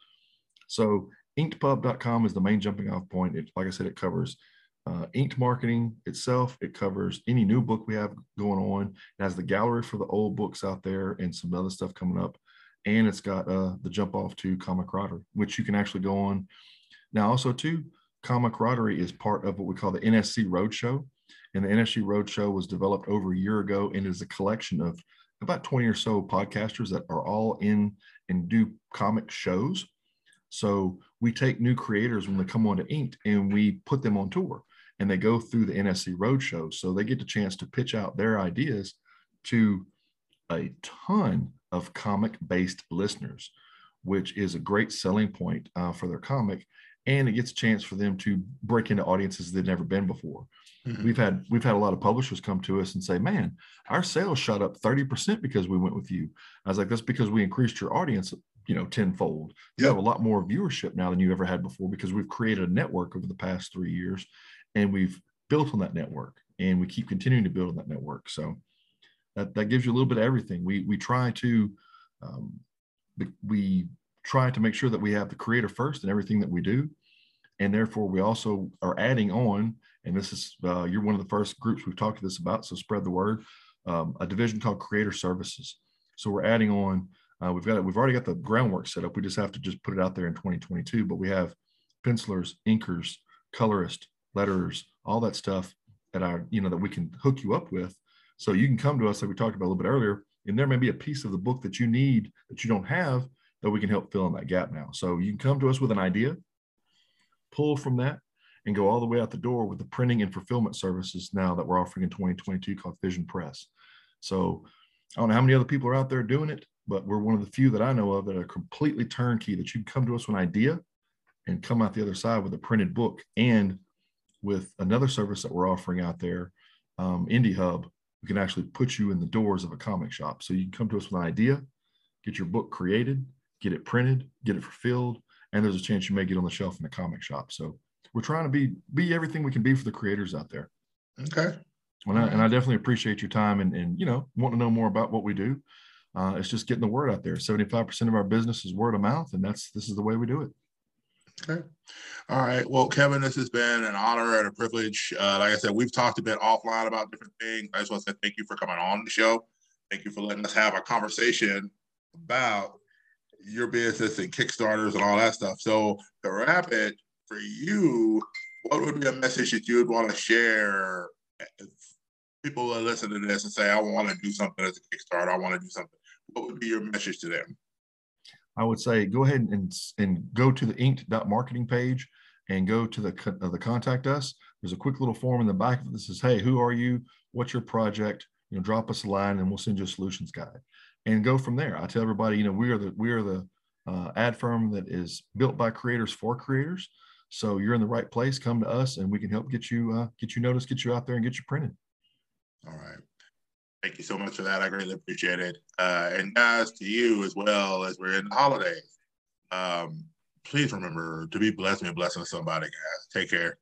B: So inkedpub.com is the main jumping off point. It, like I said, it covers uh, inked marketing itself. It covers any new book we have going on. It has the gallery for the old books out there and some other stuff coming up. And it's got uh, the jump off to Comic Camaraderie, which you can actually go on. Now, also too, Comic Camaraderie is part of what we call the NSC Roadshow. And the NSC Roadshow was developed over a year ago and is a collection of about 20 or so podcasters that are all in and do comic shows. So we take new creators when they come on to Inked and we put them on tour and they go through the NSC Roadshow. So they get the chance to pitch out their ideas to a ton of comic based listeners, which is a great selling point uh, for their comic and it gets a chance for them to break into audiences they've never been before. Mm-hmm. We've had we've had a lot of publishers come to us and say, "Man, our sales shot up 30% because we went with you." I was like, "That's because we increased your audience, you know, tenfold. You yep. have a lot more viewership now than you ever had before because we've created a network over the past 3 years and we've built on that network and we keep continuing to build on that network." So that that gives you a little bit of everything. We we try to um, we try to make sure that we have the creator first in everything that we do. And therefore, we also are adding on, and this is, uh, you're one of the first groups we've talked to this about, so spread the word, um, a division called Creator Services. So we're adding on, uh, we've got, we've already got the groundwork set up. We just have to just put it out there in 2022, but we have pencilers, inkers, colorists, letterers, all that stuff that our you know, that we can hook you up with. So you can come to us, like we talked about a little bit earlier, and there may be a piece of the book that you need that you don't have that we can help fill in that gap now. So you can come to us with an idea, pull from that, and go all the way out the door with the printing and fulfillment services now that we're offering in 2022 called Vision Press. So I don't know how many other people are out there doing it, but we're one of the few that I know of that are completely turnkey that you can come to us with an idea and come out the other side with a printed book and with another service that we're offering out there, um, Indie Hub, we can actually put you in the doors of a comic shop. So you can come to us with an idea, get your book created, get it printed, get it fulfilled, and there's a chance you may get on the shelf in a comic shop. So we're trying to be be everything we can be for the creators out there.
A: Okay.
B: And I, and I definitely appreciate your time and, and you know want to know more about what we do. Uh, it's just getting the word out there. 75% of our business is word of mouth, and that's this is the way we do it.
A: Okay. All right. Well, Kevin, this has been an honor and a privilege. Uh, like I said, we've talked a bit offline about different things. I just want to say thank you for coming on the show. Thank you for letting us have a conversation about your business and Kickstarters and all that stuff. So, to wrap it for you, what would be a message that you would want to share? If people are listening to this and say, I want to do something as a Kickstarter, I want to do something. What would be your message to them?
B: I would say go ahead and, and go to the inked.marketing page and go to the, uh, the contact us. There's a quick little form in the back of it that says, hey, who are you? What's your project? You know, drop us a line and we'll send you a solutions guide and go from there. I tell everybody, you know, we are the, we are the uh, ad firm that is built by creators for creators. So you're in the right place. Come to us and we can help get you, uh, get you noticed, get you out there and get you printed.
A: All right. Thank you so much for that. I greatly appreciate it. Uh, and guys, to you as well as we're in the holidays, um, please remember to be blessed and a blessing somebody, guys. Take care.